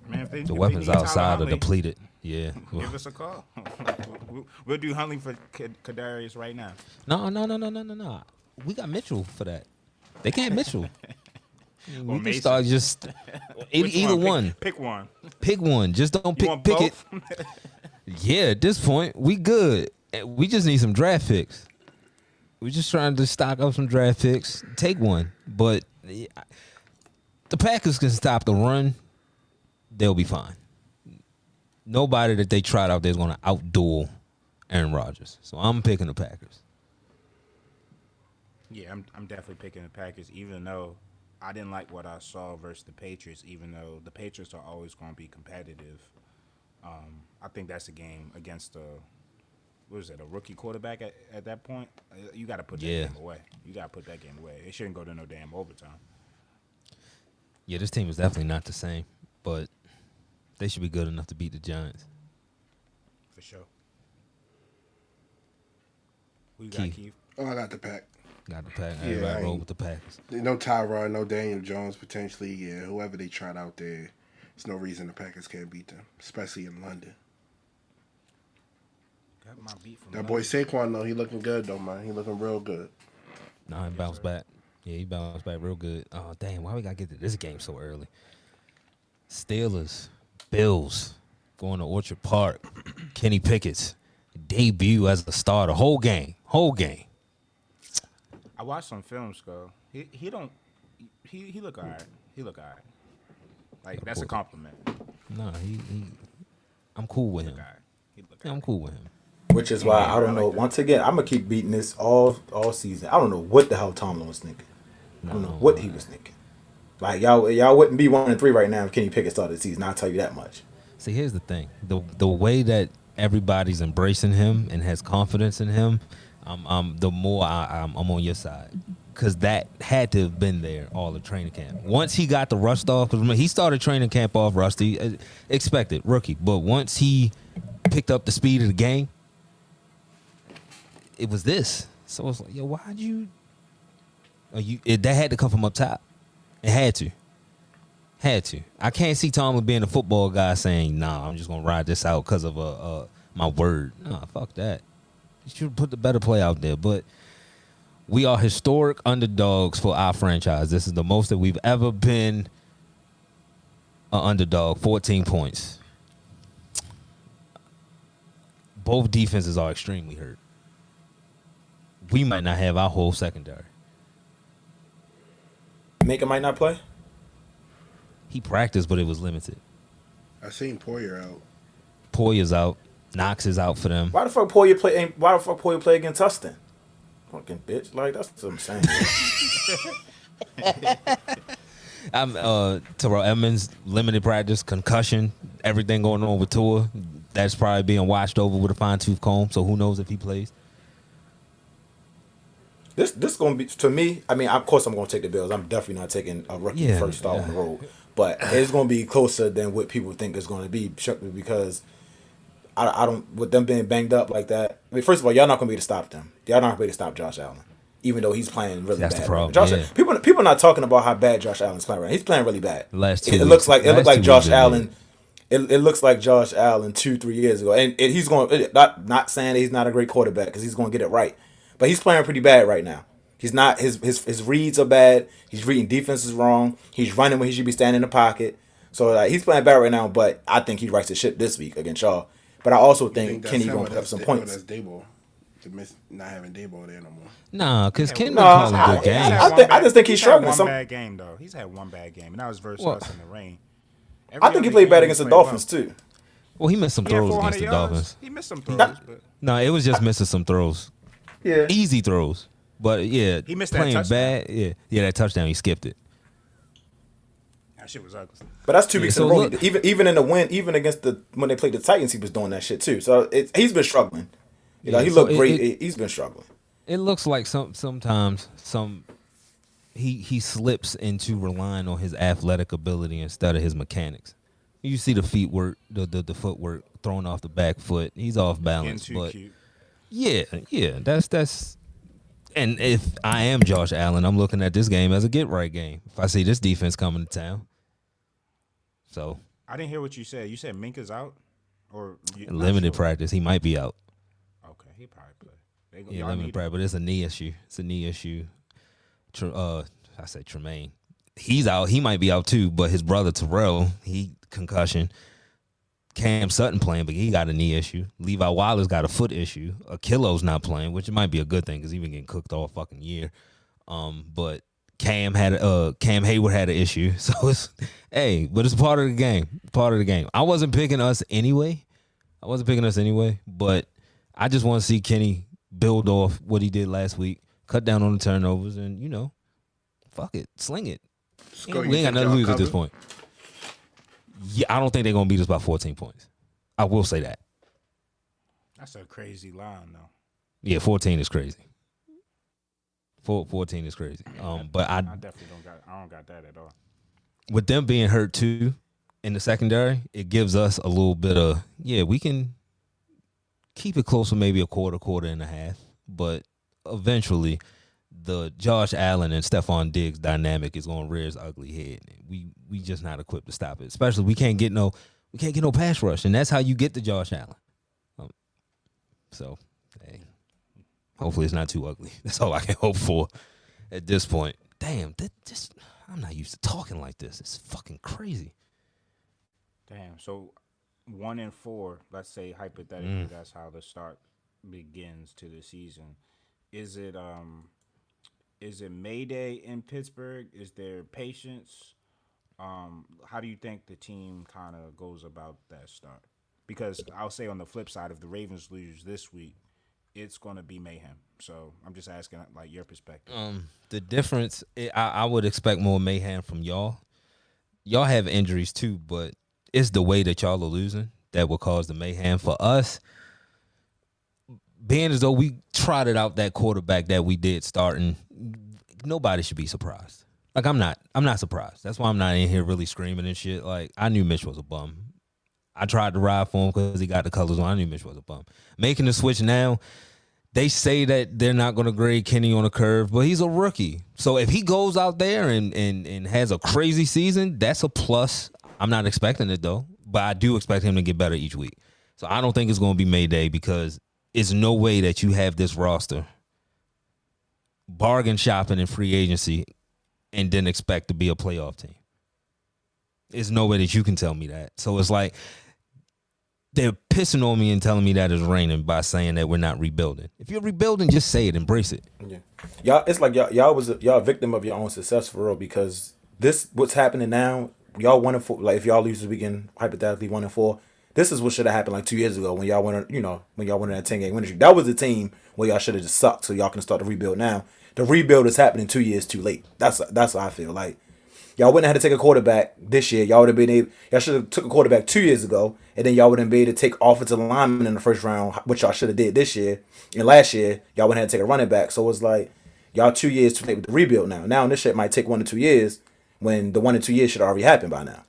Man, they,
The weapons outside are depleted. Yeah.
Give us a call. We'll- do Huntley for Kadarius right now.
No, no, no, no, no, no, no. We got Mitchell for that. They can't Mitchell. we can start just either, either
Pick-
one.
Pick, one.
Pick one. Just don't pick pick it. Yeah, at this point, we good. Eh, We just need some draft picks. We're just trying to stock up some draft picks. Take one, but eh, the Packers can stop the run. They'll be fine. Nobody that they tried out there is going to outduel Aaron Rodgers. So I'm picking the Packers.
Yeah, I'm, I'm definitely picking the Packers, even though I didn't like what I saw versus the Patriots, even though the Patriots are always going to be competitive. Um, I think that's a game against a, what is it, a rookie quarterback at, at that point? Uh, You got to put that
Yeah.
game away. You got to put that game away. It shouldn't go to no damn overtime.
Yeah, this team is definitely not the same, but they should be good enough to beat the Giants.
For sure. Who you got,
Keith.
Keith?
Oh, I got the pack.
Got the pack.
Yeah,
Everybody
I
roll with the Packers.
No Tyrod, no Daniel Jones potentially. Yeah, whoever they tried out there, there's no reason the Packers can't beat them, especially in London.
Got my beat from
That boy Saquon though, he looking good though, man. He looking real good.
Nah, he bounced back. Yeah, he bounced back real good. Oh, damn. Why we got to get to this game so early? Steelers, Bills, going to Orchard Park. Kenny Pickett's debut as a starter. Whole game. Whole game.
I watched some films, go. He he don't he he look alright. He look alright. Like that's a
boy.
compliment.
Nah, he, he I'm cool with him.
Alright. He look
Yeah, I'm cool with him.
Which is why I don't know. Once again, I'm gonna keep beating this all all season. I don't know what the hell Tomlin was thinking. I don't know what he was thinking. Like y'all, y'all wouldn't be one and three right now if Kenny Pickett started the season. I'll tell you that much.
See, here's the thing: the the way that everybody's embracing him and has confidence in him, um, um, the more I, I'm, I'm on your side, because that had to have been there all the training camp. Once he got the rust off, because he started training camp off rusty, uh, expected rookie, but once he picked up the speed of the game, it was this. So it's like, yo, why'd you? You it, that had to come from up top. It had to. Had to. I can't see Tomlin being a football guy saying, "Nah, I'm just gonna ride this out because of uh, uh my word." Nah, fuck that. You should put the better play out there. But we are historic underdogs for our franchise. This is the most that we've ever been an underdog. 14 points. Both defenses are extremely hurt. We might not have our whole secondary.
Minkah might not play.
He practiced, but it was limited.
I seen Poyer out.
Poyer's out. Knox is out for them.
Why the fuck Poyer play? Why the fuck Poyer play against Tustin? Fucking bitch. Like that's what I'm saying.
I'm uh Terrell Edmunds, limited practice, concussion, everything going on with Tua. That's probably being watched over with a fine tooth comb. So who knows if he plays?
This this gonna be to me. I mean, of course I'm gonna take the Bills. I'm definitely not taking a rookie
Yeah,
first start on the road. But it's gonna be closer than what people think it's gonna be, because I, I don't with them being banged up like that. I mean, first of all, y'all not gonna be able to stop them. Y'all not gonna be able to stop Josh Allen, even though he's playing really
That's
bad.
the problem,
Josh,
yeah.
people people are not talking about how bad Josh Allen's playing right. now. He's playing really bad.
Last two
it, it looks like it looks like Josh
weeks, yeah.
Allen. It, it looks like Josh Allen two three years ago, and, and he's going not not saying that he's not a great quarterback because he's going to get it right, but he's playing pretty bad right now. He's not his his his reads are bad. He's reading defenses wrong. He's running when he should be standing in the pocket. So like he's playing bad right now, but I think he writes the ship this week against y'all. But I also
I
think, Kenny gonna
or
put up
that's
some points.
That's Daboll. To miss not having Daboll there no more.
Nah, because Kenny been
No,
calling
I-
good
I-
games.
I
one
think- I just think he's
had
struggling.
One
Some-
bad game though. He's had one bad game, and that was versus
Well-
us in the rain.
I think he played bad against the Dolphins
well.
too.
well, he missed some
He
throws against the
yards.
Dolphins.
He missed some throws,
That-
but
No, it was just missing some throws.
Yeah.
Easy throws. But yeah,
He missed that
playing
touchdown.
bad. Yeah, yeah, that touchdown he skipped it.
that shit was ugly.
But that's two
Yeah,
weeks
so
in a row.
look-
even even in the win, even against the when they played the Titans, he was doing that shit too. So it, he's been struggling. You know, he
so
looked
it-
great.
it-
he's been struggling.
It looks like some sometimes some he he slips into relying on his athletic ability instead of his mechanics. You see the feet work, the the, the footwork thrown off the back foot. He's off
Getting
balance,
too
but
cute.
Yeah, yeah, that's that's. And if I am Josh Allen, I'm looking at this game as a get right game. If I see this defense coming to town, so
I didn't hear what you said. You said Minkah's out, or you,
limited
sure?
practice, he might be out.
Okay, he probably play. They, go-
Yeah, limited practice, but it's a knee issue. It's a knee issue. Uh, I say Tremaine. He's out. He might be out too. But his brother Terrell, he concussion. Cam Sutton playing, but he got a knee issue. Levi Wallace got a foot issue. Ahkello's not playing, which might be a good thing because he's been getting cooked all fucking year. Um, but Cam had uh Cam Hayward had an issue, so it's hey, but it's part of the game. Part of the game. I wasn't picking us anyway. I wasn't picking us anyway, but I just want to see Kenny build off what he did last week, cut down on the turnovers, and you know, fuck it, sling it.
Sco-
we ain't got nothing to lose at this point. Yeah, I don't think they're gonna beat us by 14 points. I will say that.
That's a crazy line, though.
Yeah, 14 is crazy. Four- 14 is crazy. Um, but I
I definitely don't got. I don't got that at all.
with them being hurt too in the secondary, it gives us a little bit of yeah, we can keep it close for maybe a quarter, quarter and a half, but eventually the Josh Allen and Stefon Diggs dynamic is going to rear its ugly head. We we just not equipped to stop it. Especially we can't get no we can't get no pass rush, and that's how you get to Josh Allen. Um, so, hey, hopefully it's not too ugly. That's all I can hope for at this point. Damn, that just I'm not used to talking like this. It's fucking crazy.
Damn. So one and four. Let's say hypothetically,
Mm.
that's how the start begins to the season. Is it um, is it Mayday in Pittsburgh? Is there patience? Um, how do you think the team kind of goes about that start? Because I'll say on the flip side, if the Ravens lose this week, it's going to be mayhem. So I'm just asking, like your perspective.
Um, the difference, i I, I would expect more mayhem from y'all. Y'all have injuries too, but it's the way that y'all are losing that will cause the mayhem for us. Being as though we trotted out that quarterback that we did starting, nobody should be surprised. Like I'm not, I'm not surprised. That's why I'm not in here really screaming and shit. Like I knew Mitch was a bum. I tried to ride for him because he got the colors on. I knew Mitch was a bum. Making the switch now, they say that they're not going to grade Kenny on a curve, but he's a rookie. So if he goes out there and, and, and has a crazy season, that's a plus. I'm not expecting it though, but I do expect him to get better each week. So I don't think it's going to be Mayday because it's no way that you have this roster bargain shopping in free agency and then expect to be a playoff team. There's no way that you can tell me that. So it's like they're pissing on me and telling me that it's raining by saying that we're not rebuilding. If you're rebuilding, just say it, embrace it.
Yeah, y'all. It's like y'all, y'all was a, y'all a victim of your own success for real because this what's happening now. Y'all one and four. Like if y'all lose this weekend, hypothetically one and four. This is what should have happened like two years ago when y'all went, you know, when y'all went in that ten game winning streak. That was the team where y'all should have just sucked, so y'all can start to rebuild now. The rebuild is happening two years too late. That's that's what I feel like. Y'all wouldn't have had to take a quarterback this year. Y'all would have been able. Y'all should have took a quarterback two years ago, and then y'all wouldn't be able to take offensive lineman in the first round, which y'all should have did this year. And last year, y'all wouldn't have to take a running back. So it's like y'all two years too late with the rebuild now. Now this shit might take one to two years when the one to two years should already happen by now.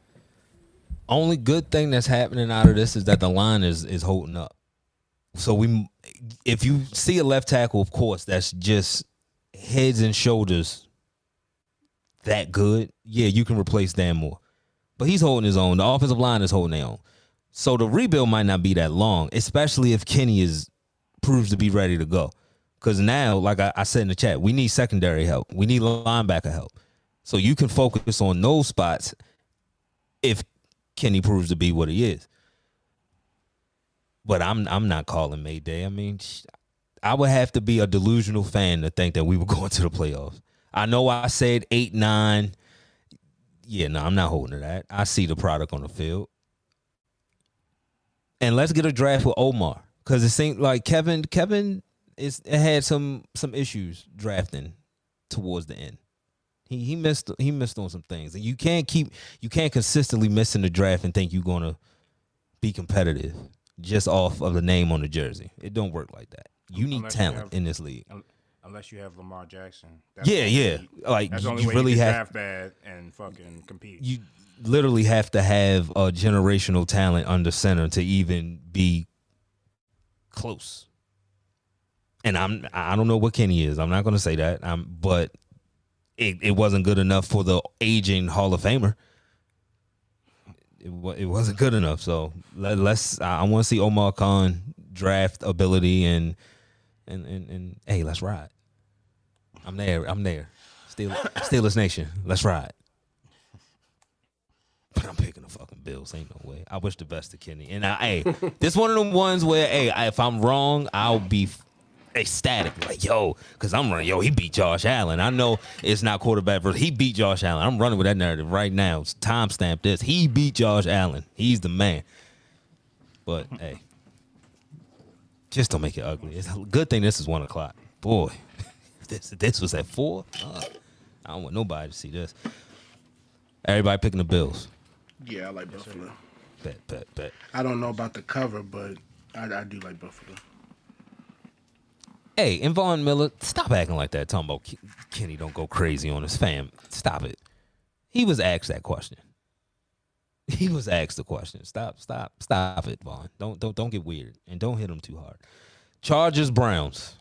Only good thing that's happening out of this is that the line is is holding up. So we, if you see a left tackle, of course, that's just heads and shoulders that good, yeah, you can replace Dan Moore. But he's holding his own. The offensive line is holding their own. So the rebuild might not be that long, especially if Kenny is proves to be ready to go. Because now, like I, I, said in the chat, we need secondary help. We need linebacker help. So you can focus on those spots if Kenny proves to be what he is. But I'm I'm not calling Mayday. I mean, I would have to be a delusional fan to think that we were going to the playoffs. I know I said eight, nine. Yeah, no, I'm not holding to that. I see the product on the field. And let's get a draft with Omar. Cause it seemed like Kevin Kevin is had some some issues drafting towards the end. He he missed he missed on some things. And you can't keep you can't consistently miss in the draft and think you're gonna be competitive just off of the name on the jersey. It don't work like that. You need unless talent you have, in this league.
Unless you have Lamar Jackson.
That's yeah, yeah. like
that's you, only you really you have draft bad and fucking compete.
You literally have to have a generational talent under center to even be close. And I'm I don't know what Kenny is. I'm not going to say that. Um, but it, it wasn't good enough for the aging Hall of Famer. It, it wasn't good enough. So let, us I want to see Omar Khan draft ability and and and, and hey, let's ride. I'm there. I'm there. Steel, Steelers Nation. Let's ride. But I'm picking the fucking Bills. Ain't no way. I wish the best to Kenny. And I, hey, this one of them ones where, hey, if I'm wrong, I'll be ecstatic. Like, yo, because I'm running, yo, he beat Josh Allen. I know it's not quarterback versus he beat Josh Allen. I'm running with that narrative right now. It's timestamp this. He beat Josh Allen. He's the man. But hey, just don't make it ugly. It's a good thing this is one o'clock. Boy, this this was at four, uh, I don't want nobody to see this. Everybody picking the Bills.
Yeah, I like Buffalo.
Bet, bet, bet.
I don't know about the cover, but I, I do like Buffalo.
Hey, and Von Miller, stop acting like that. Talking about Kenny don't go crazy on his fam. Stop it. He was asked that question. He was asked the question. Stop, stop, stop it, Von. Don't don't don't get weird and don't hit him too hard. Chargers Browns.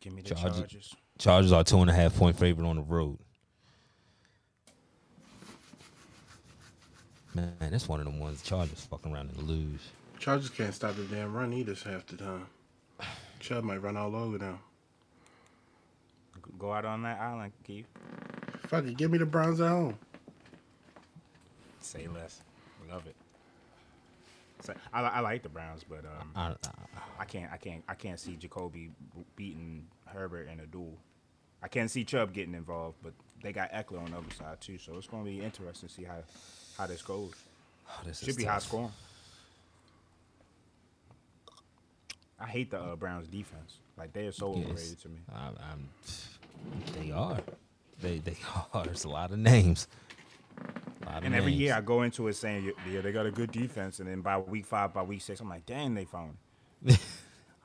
Give me the Chargers. Chargers.
Chargers are two and a half point favorite on the road. Man, that's one of them ones. Chargers fucking around and lose.
Chargers can't stop the damn run either half the time. Chubb might run all over them.
Go out on that island, Keith.
Fuck it, give me the Browns at home.
Say less. Love it. So, I, I like the Browns, but um, I, I, I, can't I can't I can't see Jacoby beating Herbert in a duel. I can't see Chubb getting involved, but they got Ekeler on the other side too, so it's going to be interesting to see how how this goes. Oh, this Should be tough. high scoring. I hate the uh, Browns defense. Like they are so yes. overrated to me.
I, they are. They they are. There's a lot of names
and every year I go into it saying, yeah, they got a good defense, and then by week five, by week six, I'm like, dang, they found
it.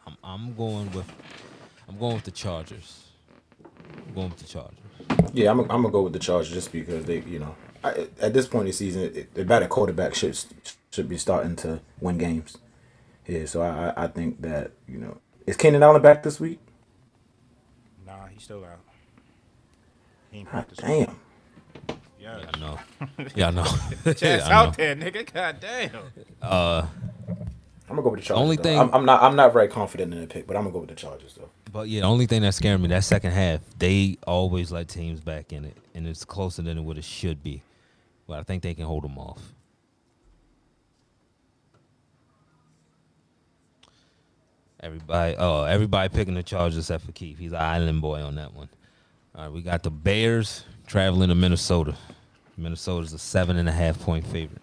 I'm, I'm going with, I'm going with the Chargers. I'm going with the Chargers.
Yeah, I'm, I'm gonna go with the Chargers just because they, you know, I, at this point in the season, it, the better quarterback should should be starting to win games. Yeah, so I I- I think that you know is Keenan Allen back this week?
Nah, he's still out. He ain't
God
practiced.
damn.
Yeah.
I know. Yeah, I know.
Chance
I know.
out there, nigga. God damn.
Uh,
I'm gonna go with the Chargers.
Only
though.
thing-
I'm, I'm not I'm not very confident in the pick, but I'm gonna go with the Chargers though.
but yeah, the only thing that scared me that second half, they always let teams back in it, and it's closer than what it should be. But I think they can hold them off. Everybody, oh, everybody picking the Chargers except for Keith. He's an island boy on that one. All right, we got the Bears traveling to Minnesota. Minnesota's a seven and a half point favorite.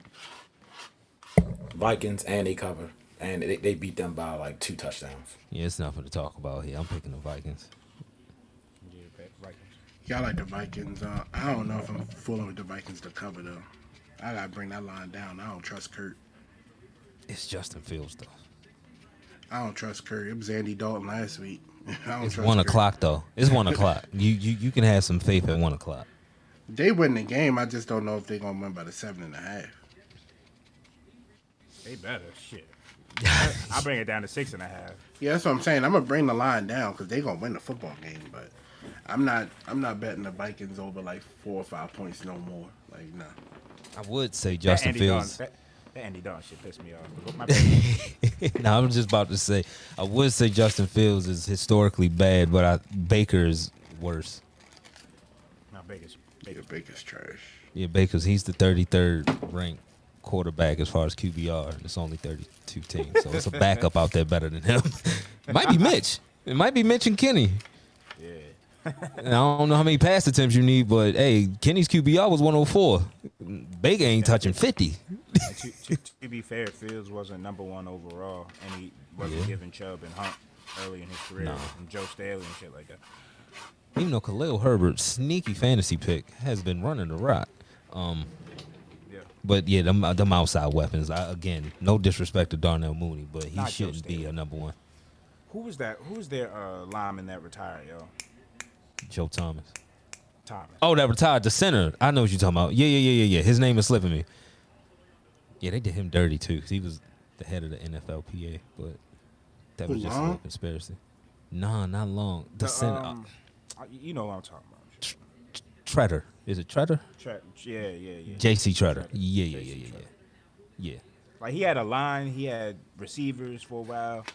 Vikings and they cover, and they, they beat them by like two touchdowns.
Yeah, it's nothing to talk about here. I'm picking the Vikings.
Yeah,
I like the Vikings. Uh, I don't know if I'm fooling with the Vikings to cover though. I gotta bring that line down. I don't trust Kirk.
It's Justin Fields though.
I don't trust Curry. It was Andy Dalton last week. I don't
It's
trust
one
Kirk.
o'clock though. It's one o'clock. You you you can have some faith at one o'clock.
They win the game. I just don't know if they're gonna win by the seven and a half.
They better. Shit. I'll bring it down to six and a half.
Yeah, that's what I'm saying. I'm gonna bring the line down because they're gonna win the football game. But I'm not. I'm not betting the Vikings over like four or five points no more. Like nah.
I would say Justin
Andy
Fields.
Dalton, that, that Andy Dalton shit pissed me off. But my bad.
no, I'm just about to say I would say Justin Fields is historically bad, but I, Baker is worse.
My biggest.
Yeah, Baker's trash.
Yeah, Baker's he's the 33rd ranked quarterback as far as QBR. It's only 32 teams, so it's a backup out there better than him. it might be Mitch. It might be Mitch and Kenny.
yeah.
And I don't know how many pass attempts you need, but hey, Kenny's QBR was 104. Baker ain't touching 50.
To, to, to be fair, Fields wasn't number one overall, and he wasn't
Yeah.
giving Chubb and Hunt early in his career,
Nah.
and Joe Staley and shit like that.
Even though Khalil Herbert, sneaky fantasy pick, has been running the rock. Um,
Yeah.
But yeah, them, them outside weapons. I, again, no disrespect to Darnell Mooney, but he
Not
shouldn't be a number one.
Who was that? Who was their uh, lineman that retired, yo?
Joe Thomas.
Thomas.
Oh, that retired the center. I know what you're talking about. Yeah, yeah, yeah, yeah, yeah. His name is slipping me. Yeah, they did him dirty too. 'cause he was the head of the NFLPA, but that was just a
Long?
little conspiracy. Nah, not long. The,
The,
center,
um, you know what I'm talking about. Shit.
Tretter. Is it Tretter?
Tra- yeah, yeah, yeah.
J.C.
Tretter.
Yeah, yeah, yeah, yeah, yeah. Yeah.
Like he had a line, he had receivers for a while.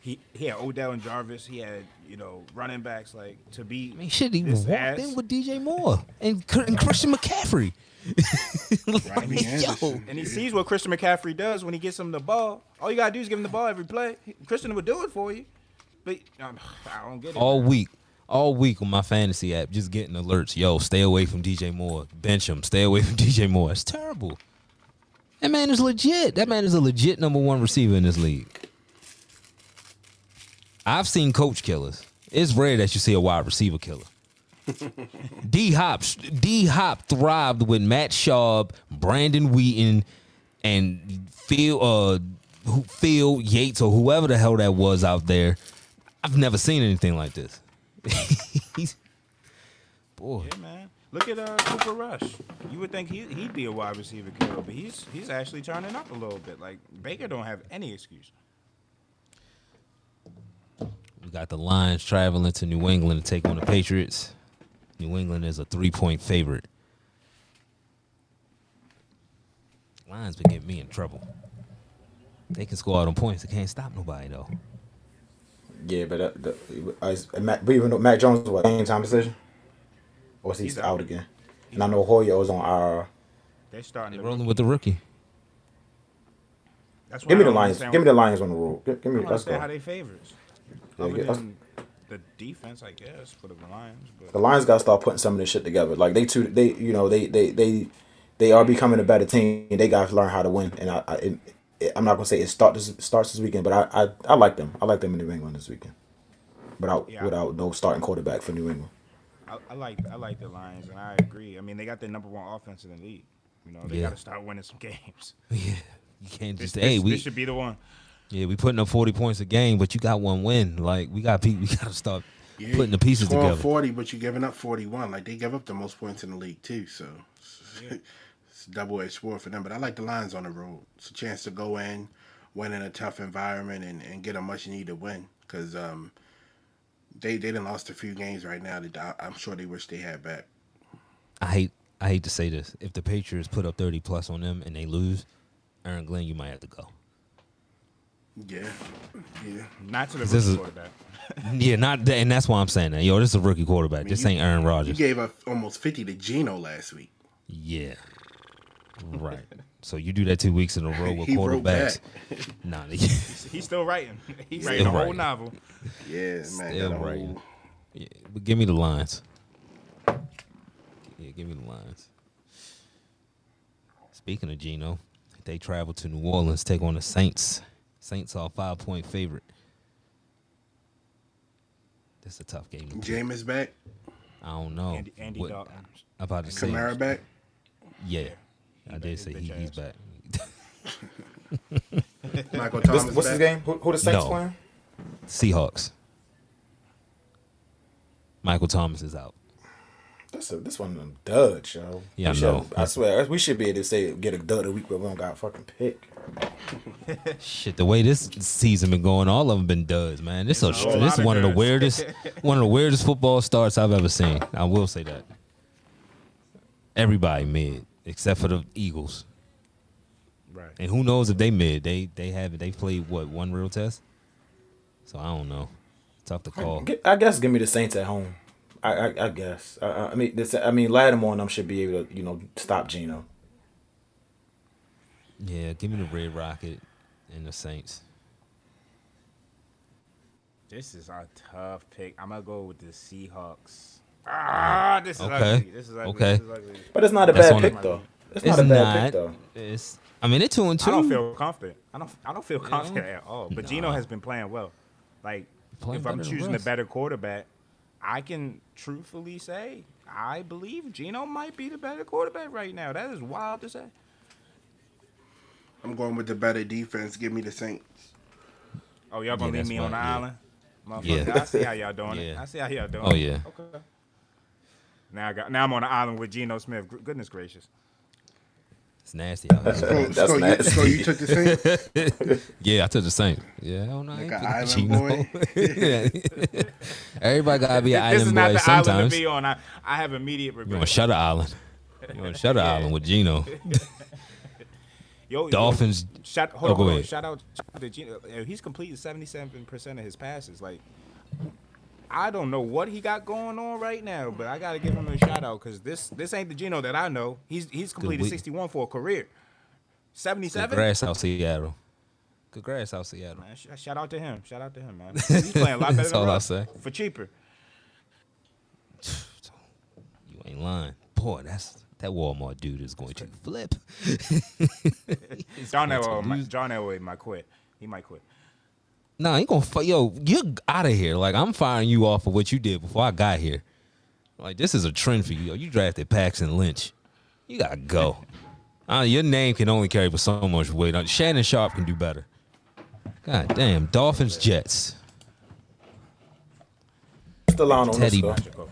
He he had Odell and Jarvis. He had you know running backs like to be.
I mean, shit, he walked
ass-
in with DJ Moore and, and Christian McCaffrey. Yo,
And he sees what Christian McCaffrey does when he gets him the ball. All you gotta do is give him the ball every play. Christian would do it for you. But um, I don't get it.
all week, all week on my fantasy app, just getting alerts. Yo, stay away from DJ Moore. Bench him. Stay away from DJ Moore. It's terrible. That man is legit. That man is a legit number one receiver in this league. I've seen coach killers. It's rare that you see a wide receiver killer. D Hop, D Hop thrived with Matt Schaub, Brandon Weeden, and Phil, uh, Phil Yates or whoever the hell that was out there. I've never seen anything like this. Boy,
Yeah, man. Look at uh, Cooper Rush. You would think he, he'd be a wide receiver killer, but he's he's actually turning up a little bit. Like Baker don't have any excuse.
We got the Lions traveling to New England to take on the Patriots. New England is a three point favorite. Lions been getting me in trouble. They can score all them points. They can't stop nobody though.
Yeah, but uh, the, I, Matt, but even though Mac Jones was what game time decision, or is he
He's
out,
out.
again? And I know Hoyer was on our.
They're starting
They
to
rolling with the rookie.
That's why
Give me the Lions. Give me the Lions on the road. Give, give
I
me.
don't
Let's
understand how they favorites.
Yeah,
Other
get-
than the defense, I guess, for the Lions. But
The Lions got to start putting some of this shit together. Like they too, they you know they they they they are becoming a better team. They got to learn how to win. And I, I it, it- I'm not gonna say it start this, starts this weekend, but I, I I like them. I like them in New England this weekend. Without
Yeah.
without no starting quarterback for New England.
I, I like I like the Lions, and I agree. I mean, they got the number one offense in the league. You know, they
Yeah.
got to start winning some games.
Yeah, you can't
This,
just hey
this,
we
this should be the one.
Yeah we putting up forty points a game, but you got one win. Like we got pe- we got to start
Yeah,
putting the pieces
scoring
together.
forty, but you're giving up forty-one. Like they give up the most points in the league too. So it's a double-edged sword for them. But I like the Lions on the road. It's a chance to go in win in a tough environment and, and get a much needed win because um, they they done lost a few games right now that I, I'm sure they wish they had back.
I hate I hate to say this. If the Patriots put up thirty plus on them and they lose, Aaron Glenn, you might have to go.
Yeah, yeah.
Not to the
This
rookie
is-
quarterback.
yeah, not that, and that's why I'm saying that. Yo, this is a rookie quarterback. this
you-
ain't Aaron Rodgers.
You gave up almost 50 to Geno last week.
Yeah. Right. So you do that two weeks in a row with
He
quarterbacks. Nah, they-
He's still writing. He's writing a whole novel.
Yeah, man.
Still
got a
right.
whole-
yeah, but give me the lines. Yeah, give me the lines. Speaking of Geno, they travel to New Orleans, take on the Saints. Saints are a five point favorite. This is a tough game. to.
Jameis back.
I don't know.
Andy, Andy
What-
Dalton.
I'm about to say.
Kamara back.
Yeah. I did say he, he's back.
Michael
This,
Thomas
what's
back.
his game? Who, who the Saints
No.
playing?
Seahawks. Michael Thomas is out.
That's a, this one of them duds, yo.
Yeah, I
We should-
know.
I swear, we should be able to say get a dud a week, but we don't got a fucking pick.
Shit, the way this season been going, all of them been duds, man. This
It's
a,
a
this is one of the weirdest, one of the weirdest football starts I've ever seen. I will say that. Everybody mid except for the Eagles,
Right.
and who knows if they mid? They they have they played what one real test, so I don't know. Tough to call.
I guess give me the Saints at home. I I, I guess. I- I, I mean, this. I mean, Lattimore and them should be able to, you know, stop Geno.
Yeah, give me the Red Rocket and the Saints.
This is a tough pick. I'm gonna go with the Seahawks. Ah, this is
Okay.
ugly. This is ugly.
Okay.
This is ugly.
But it's not a
That's
bad pick
the-
though. It's,
It's
not a bad
not.
pick though.
It's. I mean, it's two and two.
I don't feel confident. I don't. I don't feel
Yeah.
confident at all. But
Geno
has been playing well. Like
Playing
if I'm choosing a better quarterback, I can truthfully say I believe Geno might be the better quarterback right now. That is wild to say.
I'm going with the better defense. Give me the Saints.
Oh, y'all gonna
Yeah,
leave me
that's
on the
yeah.
island? Motherfucker,
Yeah.
I see how y'all doing it. I see how y'all doing it.
Oh,
it.
yeah.
Okay. Now I got now I'm on the island with Geno Smith. Goodness gracious.
It's nasty out here.
So,
That's
so, you,
nasty.
so you took the Saints?
Yeah, I took the Saints. Yeah, I don't know.
Like an island
Geno. Yeah. Everybody gotta be an
this is
island
not
boy
the
sometimes.
island to be on. I, I have immediate regret.
You on
regret.
Shutter Island? You on Shutter Island with Geno?
Yo, yo,
Dolphins.
Shout, hold
Oh,
on,
go
hold on.
ahead.
Shout out to Geno. He's completed 77% of his passes. Like, I don't know what he got going on right now, but I got to give him a shout out because this this ain't the Geno that I know. He's he's completed 61 for a career. 77?
Congrats out Seattle. Good Congrats out Seattle.
Man, sh- shout out to him. Shout out to him, man. He's playing a lot better
That's
than
all I'll
Russ
say.
For cheaper.
You ain't lying, boy. That's that Walmart dude is going to flip.
John
going to
Elway, might. John Elway might quit. He might quit.
Nah, I ain't gonna. fuck. Yo, you're out of here. Like I'm firing you off of what you did before I got here. Like this is a trend for you. Yo, you drafted Paxton Lynch. You gotta go. Uh, your name can only carry for so much weight. Uh, Shannon Sharpe can do better. God damn, Dolphins Jets.
What's the line on
Teddy.
this though?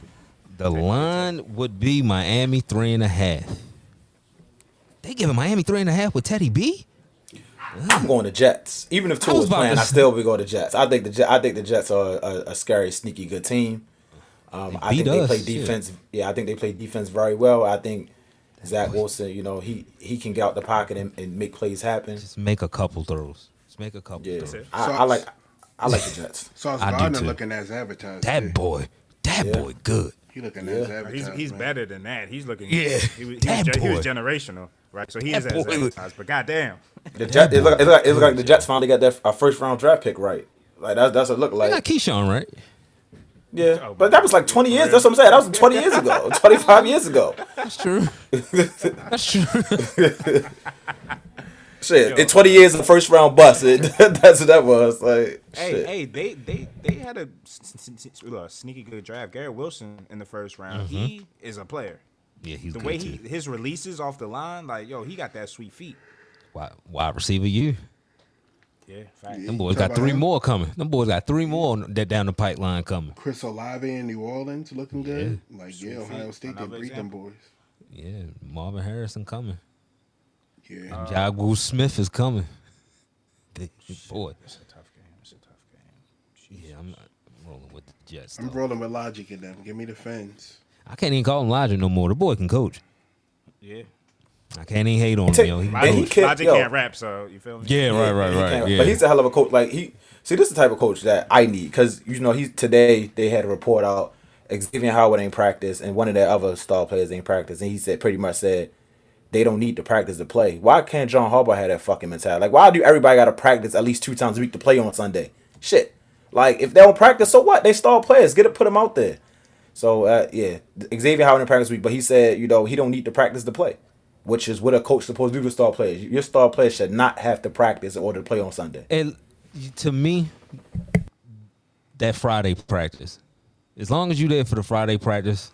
The line would be Miami three and a half. They giving Miami three and a half with Teddy B.
I'm going to Jets. Even if
I
two
was
was playing,
to
I
s-
still would go to Jets. I think the Jet, I think the Jets are a, a scary, sneaky good team. Um, I think
beat
they play defense. Yeah, I think they play defense very well. I think Zach Wilson, you know, he he can get out the pocket and, and make plays happen.
Just make a couple throws. Just make a couple
Yeah,
throws.
I,
So-
I like I like the Jets.
Sauce
I do
Gardner looking as advertised.
That
too.
boy, that
Yeah.
boy, good.
He looking
Yeah.
as
He's,
advertised.
he's
man.
better than that. He's looking.
Yeah,
He, was- he, was, he was generational, right? So he is
That
as
boy.
advertised. But goddamn.
The Jet, it look, it look, it look like the Jets finally got their uh, first round draft pick right. Like that's that's what it look
They
like.
got Keyshawn right.
Yeah,
Oh,
but that was like 20 years. That's what I'm saying. That was 20 years ago, 25 years ago.
That's true. That's true.
Shit, in 20 years, the first round bust. It, that's what that was. Like,
Hey,
shit.
hey, they they they had a sneaky good draft. Garrett Wilson in the first round. Mm-hmm. He is a player.
Yeah, he's
The
good
way
too.
he his releases off the line, like yo, he got that sweet feet.
wide, wide receiver, you.
Yeah, fact.
Them boys got three
him?
more coming. Them boys got three more that down the pipeline coming.
Chris Olave in New Orleans looking good. Like yeah, Ohio. State they
Another
breed them boys.
Yeah, Marvin Harrison coming.
Yeah.
Jagu Smith is coming. boy.
It's a tough game. It's a tough game.
Yeah, I'm not rolling with the Jets.
I'm rolling with logic in them. Give me the Fins.
I can't even call him Logic no more. The boy can coach.
Yeah.
I can't even hate on him,
Take-
yo. He
And he can't-
Logic
yo.
can't rap, so you feel me?
Yeah, right, right, right.
can't-
Yeah.
But he's a hell of a coach. Like he, see, this is the type of coach that I need because you know he's today they had a report out. Xavier Howard ain't practice, and one of their other star players ain't practice, and he said pretty much said they don't need to practice to play. Why can't John Harbaugh have that fucking mentality? Like, why do everybody got to practice at least two times a week to play on Sunday? Shit. Like, if they don't practice, so what? They star players. Get it, put them out there. So uh, yeah, Xavier Howard in practice week, but he said you know he don't need to practice to play, which is what a coach supposed to do to star players. Your star players should not have to practice in order to play on Sunday.
And to me, that Friday practice, as long as you there for the Friday practice,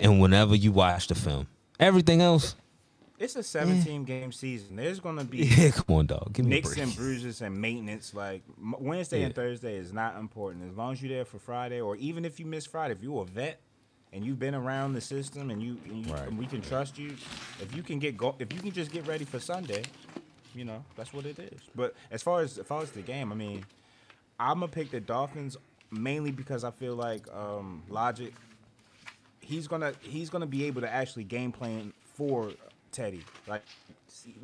and whenever you watch the film, everything else,
It's a 17 game season. There's gonna be
yeah, come on, dog, give me a
nicks and bruises and maintenance. Like Wednesday and Thursday is not important. As long as you're there for Friday, or even if you miss Friday, if you're a vet and you've been around the system and you, and, you
Right.
and we can trust you, if you can get go, if you can just get ready for Sunday, you know that's what it is. But as far as as far as the game, I mean, I'm gonna pick the Dolphins mainly because I feel like um, Logic he's gonna he's gonna be able to actually game plan for Teddy. Like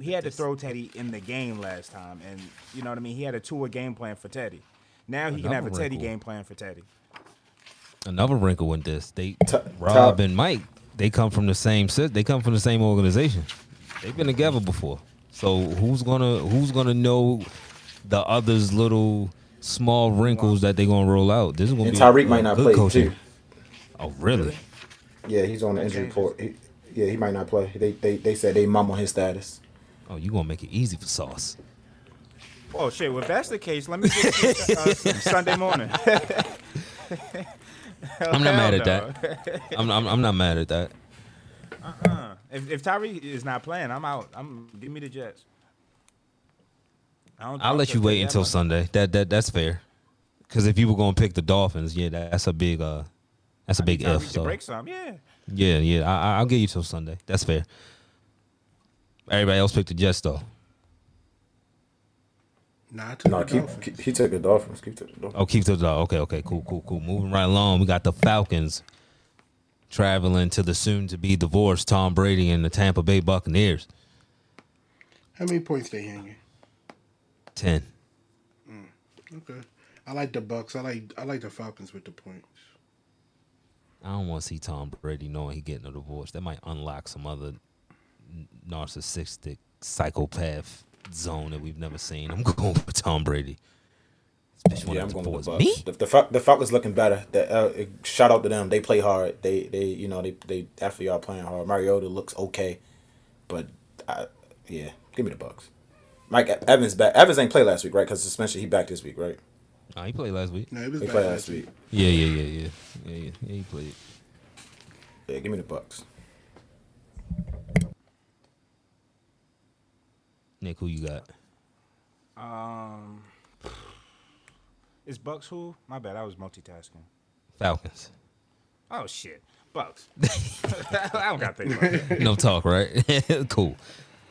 he had to throw Teddy in the game last time, and you know what I mean. He had a tour game plan for Teddy. Now he can have a
Another
Teddy
wrinkle.
game plan for Teddy.
Another wrinkle in this, they
T-
Rob
Ty-
and Mike, they come from the same sit. They come from the same organization. They've been together before. So who's gonna who's gonna know the others' little small wrinkles that they're gonna roll out? This is gonna
And
be
Tyreek
a-
might not
good
play
coaching.
too.
Oh really?
Yeah, he's on the injury report. He, yeah, he might not play. They they they said they mum on his status.
Oh, you gonna make it easy for Sauce?
Oh shit! Well, if that's the case, let me get uh, Sunday morning.
I'm not mad at
Hell
that. I'm, I'm I'm not mad at that.
Uh, if if Tyree is not playing, I'm out. I'm give me the Jets. I don't- I
I'll
don't
let you wait until
much.
Sunday. That that that's fair. Because if you were gonna pick the Dolphins, yeah, that, that's a big uh, that's a
I
big
need Tyreek
if.
to
So
break some, yeah.
Yeah, yeah, I, I- I'll get you till Sunday. That's fair. Everybody else picked the Jets though.
Nah, I took
No,
the
keep,
Dolphins.
keep he took the Dolphins. Keep took the Dolphins.
Oh, keep to the okay, okay, cool, cool, cool. Moving right along, we got the Falcons traveling to the soon-to-be divorced Tom Brady and the Tampa Bay Buccaneers.
How many points they hanging?
Ten.
Mm, Okay. I like the Bucs. I like I like the Falcons with the points.
I don't want to see Tom Brady knowing he getting a divorce. That might unlock some other narcissistic psychopath zone that we've never seen. I'm going with Tom Brady.
Yeah, I'm going with the Bucs.
me.
The, the, the Falcons looking better. The, uh, shout out to them. They play hard. They they you know they they after y'all playing hard. Mariota looks okay, but I, yeah, give me the Bucs. Mike Evans back. Evans ain't play last week, right? Because suspension. He back this week, right?
Oh, he played last week.
No, it was
He
bad
played
last
last
week.
week.
Yeah, yeah, yeah, yeah, yeah, yeah. yeah he played.
Yeah, give me the Bucs.
Nick, who you got?
Um, is Bucs who? My bad, I was multitasking.
Falcons.
Oh shit, Bucs. I don't got to think about that.
no talk, right? cool.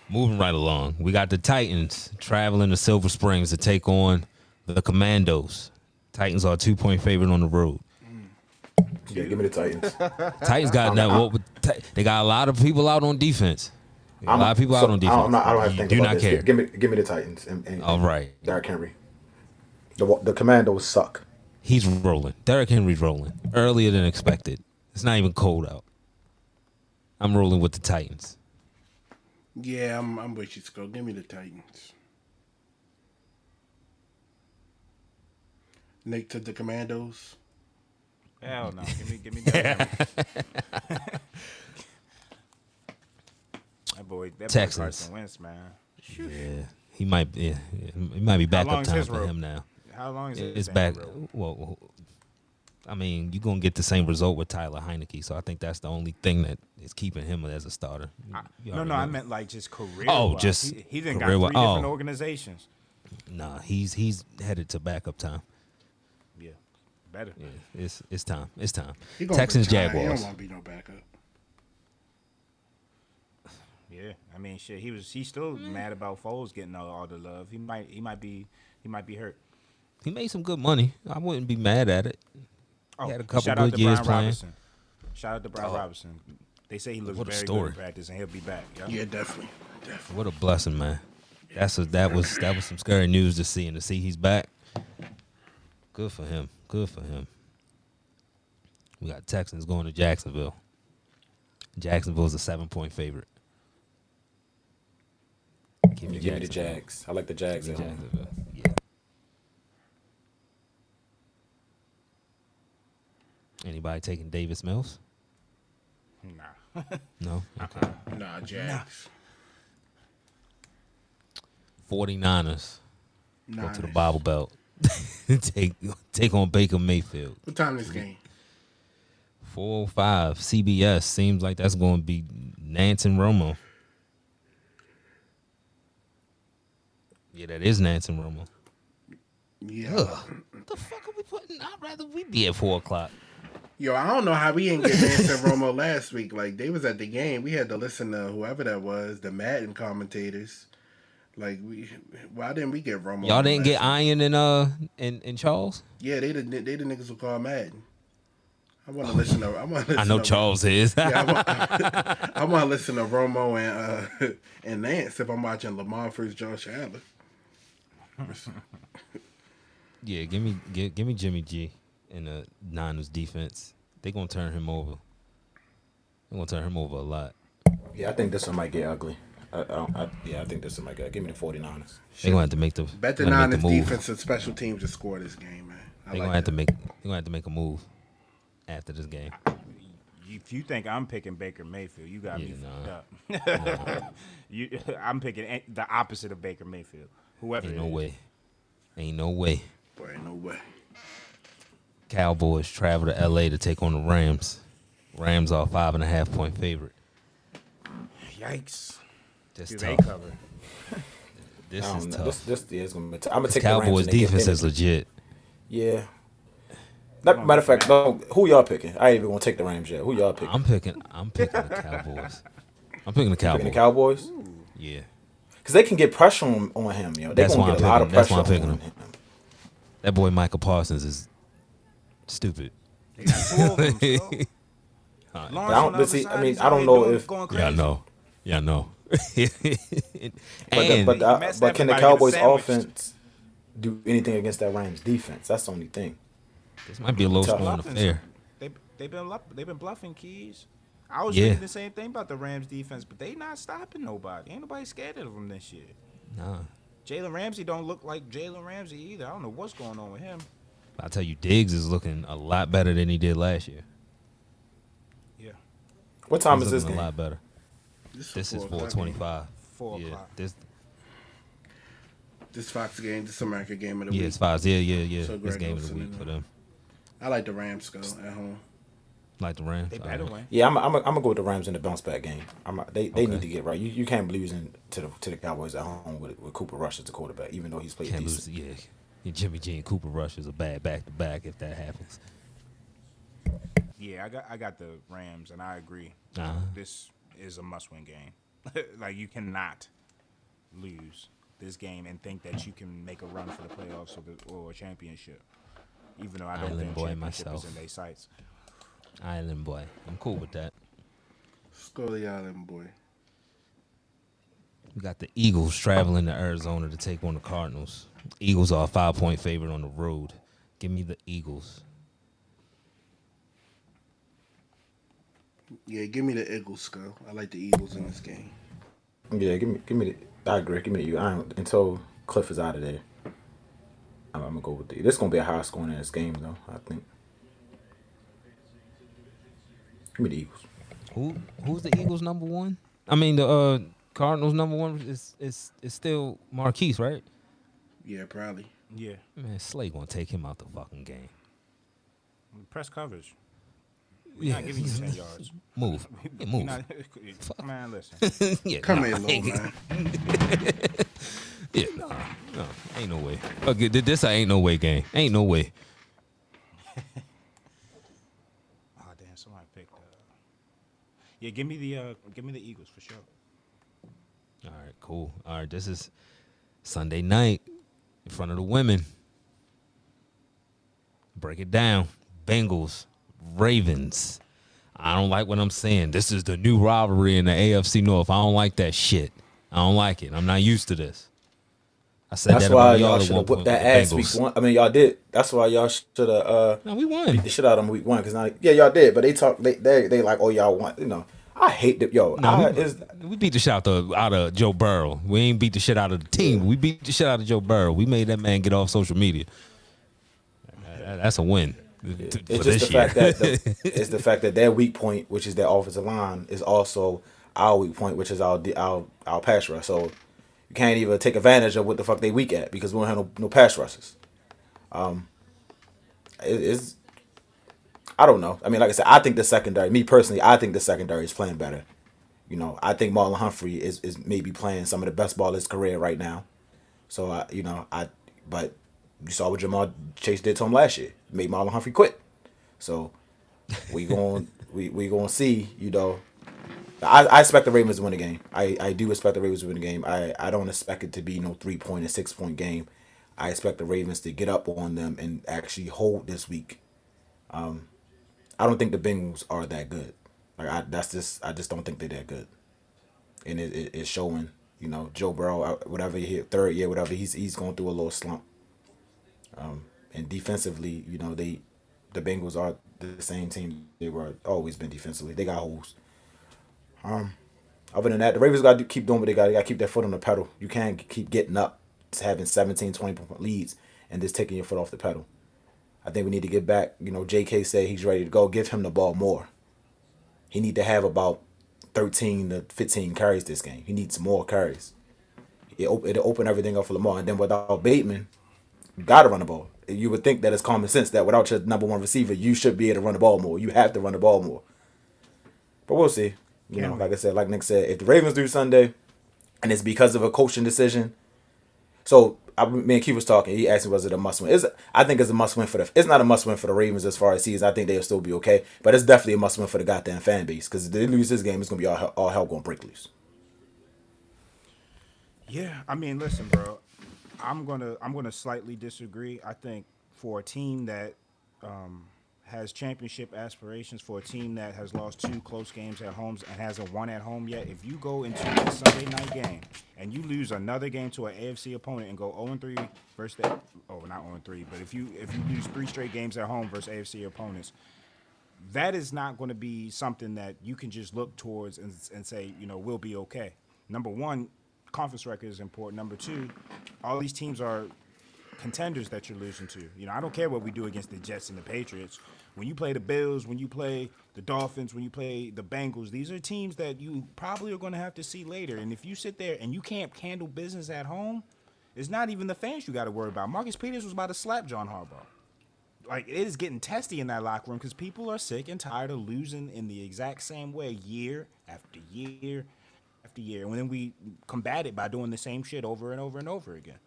Moving right along. We got the Titans traveling to Silver Springs to take on the Commandos. Titans are a two point favorite on the road. Mm.
Yeah, give me the Titans.
Titans got that. What, Ti- they got a lot of people out on defense. A
I'm-
lot of people
so,
out on defense.
I'm not, I don't have to
You
think
do
about
not
this.
care.
Give me give me the Titans and, and
All right.
Derrick Henry. The the Commandos suck.
He's rolling. Derrick Henry's rolling earlier than expected. It's not even cold out. I'm rolling with the Titans.
Yeah, I'm I'm with you, Skull. Give me the Titans. Nick to the Commandos.
Hell no, give me, give me that. that boy, that boy Carson Wentz, man.
Yeah, he might. Yeah, yeah, it might be
How
backup time for
rope?
him now.
How long is it?
It's back. Well, I mean, you're gonna get the same result with Tyler Heinicke, so I think that's the only thing that is keeping him as a starter. You
No,
already
no, I meant like just career.
Oh, just
he, he didn't got
career-wise.
three different
Oh.
organizations.
Nah, he's he's headed to backup time.
Yeah, better.
Yeah, it's it's time. It's time.
He
Texans
retire. He
Jaguars.
don't want to be no backup.
Yeah, Yeah, I mean, shit. He was. He's still mm. mad about Foles getting all, all the love. He might. He might be. He might be hurt.
He made some good money. I wouldn't be mad at it.
Oh,
had a couple
shout
good
out to
years
Brian
playing.
Robinson. Shout out to Brian
Oh.
Robinson. They say he looks
What a
very
story.
good in practice, and he'll be back. Yeah.
Yeah, definitely. Definitely.
What a blessing, man. That's a, that was that was some scary news to see and to see he's back. Good for him. Good for him. We got Texans going to Jacksonville. Jacksonville's a seven point favorite. Give me
Give me the. Jags. I like the Jags
Give
at
me
home.
Jacksonville. Yeah. Anybody taking Davis Mills?
Nah.
No. Okay.
Nah, Jags.
49ers go to the Bible Belt. take take on Baker Mayfield.
What time this game?
405 CBS. Seems like that's going to be Nance and Romo. Yeah, that is Nance and Romo.
Yeah.
Ugh. What the fuck are we putting? I'd rather we be at 4 o'clock.
Yo, I don't know how we didn't get Nance and Romo last week. Like they was at the game. We had to listen to whoever that was, the Madden commentators. Like we, why didn't we get Romo?
Y'all didn't get
week?
Iron and uh and, and Charles?
Yeah, they the they the niggas who call Madden. I want to listen to. I want to.
I know Charles is.
Yeah, I want, I want to listen to Romo and uh, and Nance if I'm watching Lamar versus Josh Allen.
yeah, give me give, give me Jimmy G in the Niners defense. They going to turn him over. They going to turn him over a lot.
Yeah, I think this one might get ugly. I, I don't, I, yeah, I think this one might get. Give me the 49ers.
They're gonna have to make the
Bet the Niners
the
defense and special teams to score this game, man. I
They
like
gonna have to make they gonna have to make a move after this game.
If you think I'm picking Baker Mayfield, you got me
Yeah,
fucked up. you, I'm picking the opposite of Baker Mayfield. Whoever.
Ain't no
is.
way. Ain't no way.
Boy, no way.
Cowboys travel to LA to take on the Rams. Rams are a five and a half point favorite.
Yikes.
This
Do
tough.
they cover?
This
I
is
don't know.
tough.
This, this yeah, is gonna be t- I'm gonna
This
take the Rams.
Cowboys
and they get-
defense is legit.
Yeah. That, matter of fact, no, who y'all picking? I ain't even gonna take the Rams yet. Who y'all picking?
I'm picking. I'm picking the Cowboys. I'm picking the
picking
Cowboys.
the Cowboys
Yeah,
because they can get pressure on, on him. Yo, they
That's
gonna
why
get
I'm
a lot of
picking- that's
pressure
why I'm
on
picking
him.
that boy Micah Parsons is stupid.
They got two of them, so.
But I don't.
the
But
other
see,
side,
I mean,
he's
I don't
out
know
here
if.
going
Yeah, I
crazy.
know. Yeah, I know.
But, the, but, the, but can the Cowboys offense do anything against that Rams defense? That's the only thing.
this might be a low
Tough.
scoring affair.
They they've been bluff- they been bluffing keys. I was
Yeah.
thinking the same thing about the Rams defense, but they not stopping nobody. Ain't nobody scared of them this year.
Nah,
Jalen Ramsey don't look like Jalen Ramsey either. I don't know what's going on with him.
I tell you, Diggs is looking a lot better than he did last year.
Yeah,
What time
He's
is this game?
a lot better.
This,
This is
four o'clock
425.
four
yeah,
o'clock.
this
game. This Fox game, this America game of the
yeah,
week.
it's five. Yeah, yeah, yeah.
So
this game of the week for them.
I like the Rams go at home.
Like the Rams.
They better win.
Yeah, I'm. I'm. I'm gonna go with the Rams in the bounce back game. I'm. They. They
Okay.
need to get right. You. You can't be losing to the to the Cowboys at home with with Cooper Rush as the quarterback, even though he's played
Can't
decent.
lose. Yeah. yeah, Jimmy G and Cooper Rush is a bad back to back if that happens.
Yeah, I got I got the Rams, and I agree.
Uh-huh.
This is a must-win game. like you cannot lose this game and think that you can make a run for the playoffs or the or a championship. Even though I don't
Island
think
boy
championship
myself.
is in their sights.
Island boy. I'm cool with that.
Scully Island boy.
We got the Eagles traveling to Arizona to take on the Cardinals. Eagles are a five point favorite on the road. Give me the Eagles.
Yeah, give me the Eagles, Skull. I like the Eagles in this game.
Yeah, give me. Give me the. I agree. Give me the. I don't, until Kliff is out of there. I'm, I'm gonna go with the. This is gonna be a high scoring in this game though. I think. Give me the Eagles.
Who who's the Eagles number one? I mean the uh, Cardinals number one is is is still Marquise, right?
Yeah, probably.
Yeah,
Man, Slay gonna take him out the fucking game.
press coverage. We're not giving you ten yards.
Move. Yeah,
We're
move.
not- man, listen.
yeah,
Come
nah,
here, little man.
Yeah, no, no, ain't no way. Okay, this a ain't no way game. Ain't no way.
Oh damn, somebody picked. Uh... Yeah, give me the uh, give me the Eagles for sure.
All right, cool. All right, this is Sunday night in front of the women. Break it down. Bengals, Ravens. I don't like what I'm saying. This is the new rivalry in the AFC North. I don't like that shit. I don't like it. I'm not used to this. I said
That's
that
why y'all should have whipped that ass week one. I mean, y'all did. That's why y'all should have uh,
No, we won.
beat the shit out of them week one. Because now, yeah, y'all did. But they talk. They they, they like, oh, y'all want. You know, I hate that. Yo,
No,
I,
we, we beat the shit out of, out of Joe Burrow. We ain't beat the shit out of the team. We beat the shit out of Joe Burrow. We made that man get off social media. That's a win. For
it's just
this
the
year.
fact that the, it's the fact that their weak point, which is their offensive line, is also our weak point, which is our our our pass rush. So you can't even take advantage of what the fuck they weak at because we don't have no, no pass rushes. Um, it, it's I don't know. I mean, like I said, I think the secondary. Me personally, I think the secondary is playing better. You know, I think Marlon Humphrey is is maybe playing some of the best ball of his career right now. So I, you know, I but you saw what Ja'Marr Chase did to him last year. Made Marlon Humphrey quit. So we going we we going to see, you know. I, I expect the Ravens to win the game. I, I do expect the Ravens to win the game. I, I don't expect it to be no three point and six point game. I expect the Ravens to get up on them and actually hold this week. Um, I don't think the Bengals are that good. Like I, that's just I just don't think they're that good, and it, it, it's showing. You know, Joe Burrow, uh, whatever he hit third year, whatever he's he's going through a little slump. Um, and defensively, you know, they the Bengals are the same team they were always been defensively. They got holes. Um, other than that, the Ravens got to keep doing what they got. They got to keep their foot on the pedal. You can't keep getting up having 17, 20 point leads and just taking your foot off the pedal. I think we need to get back. You know, J.K. said he's ready to go. Give him the ball more. He need to have about 13 to 15 carries this game. He needs more carries. It, op- it'll open everything up for Lamar. And then without Bateman, got to run the ball. You would think that it's common sense that without your number one receiver, you should be able to run the ball more. You have to run the ball more. But we'll see. You know, like I said, like Nick said, if the Ravens do Sunday, and it's because of a coaching decision. So I, me and Keith was talking. He asked me, "Was it a must win?" Is I think it's a must win for the. It's not a must win for the Ravens as far as season. I think they'll still be okay, but it's definitely a must win for the goddamn fan base because if they lose this game, it's gonna be all hell, all hell gonna break loose.
Yeah, I mean, listen, bro. I'm gonna I'm gonna slightly disagree. I think for a team that um, has championship aspirations, for a team that has lost two close games at home and hasn't won at home yet, if you go into a Sunday night game and you lose another game to an AFC opponent and go 0 3 versus the oh not 0 3, but if you if you lose three straight games at home versus AFC opponents, that is not going to be something that you can just look towards and, and say, you know, we'll be okay. Number one, conference record is important. Number two, all these teams are contenders that you're losing to. You know, I don't care what we do against the Jets and the Patriots. When you play the Bills, when you play the Dolphins, when you play the Bengals, these are teams that you probably are going to have to see later. And if you sit there and you can't handle business at home, it's not even the fans you got to worry about. Marcus Peters was about to slap John Harbaugh like it is getting testy in that locker room because people are sick and tired of losing in the exact same way year after year after year. And then we combat it by doing the same shit over and over and over again.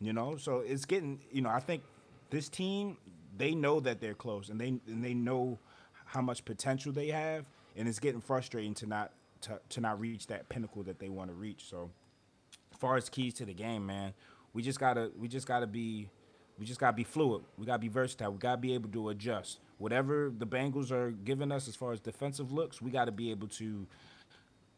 You know, so it's getting. You know, I think this team they know that they're close and they and they know how much potential they have, and it's getting frustrating to not to, to not reach that pinnacle that they want to reach. So, as far as keys to the game, man, we just gotta we just gotta be we just gotta be fluid. We gotta be versatile. We gotta be able to adjust. Whatever the Bengals are giving us as far as defensive looks, we gotta be able to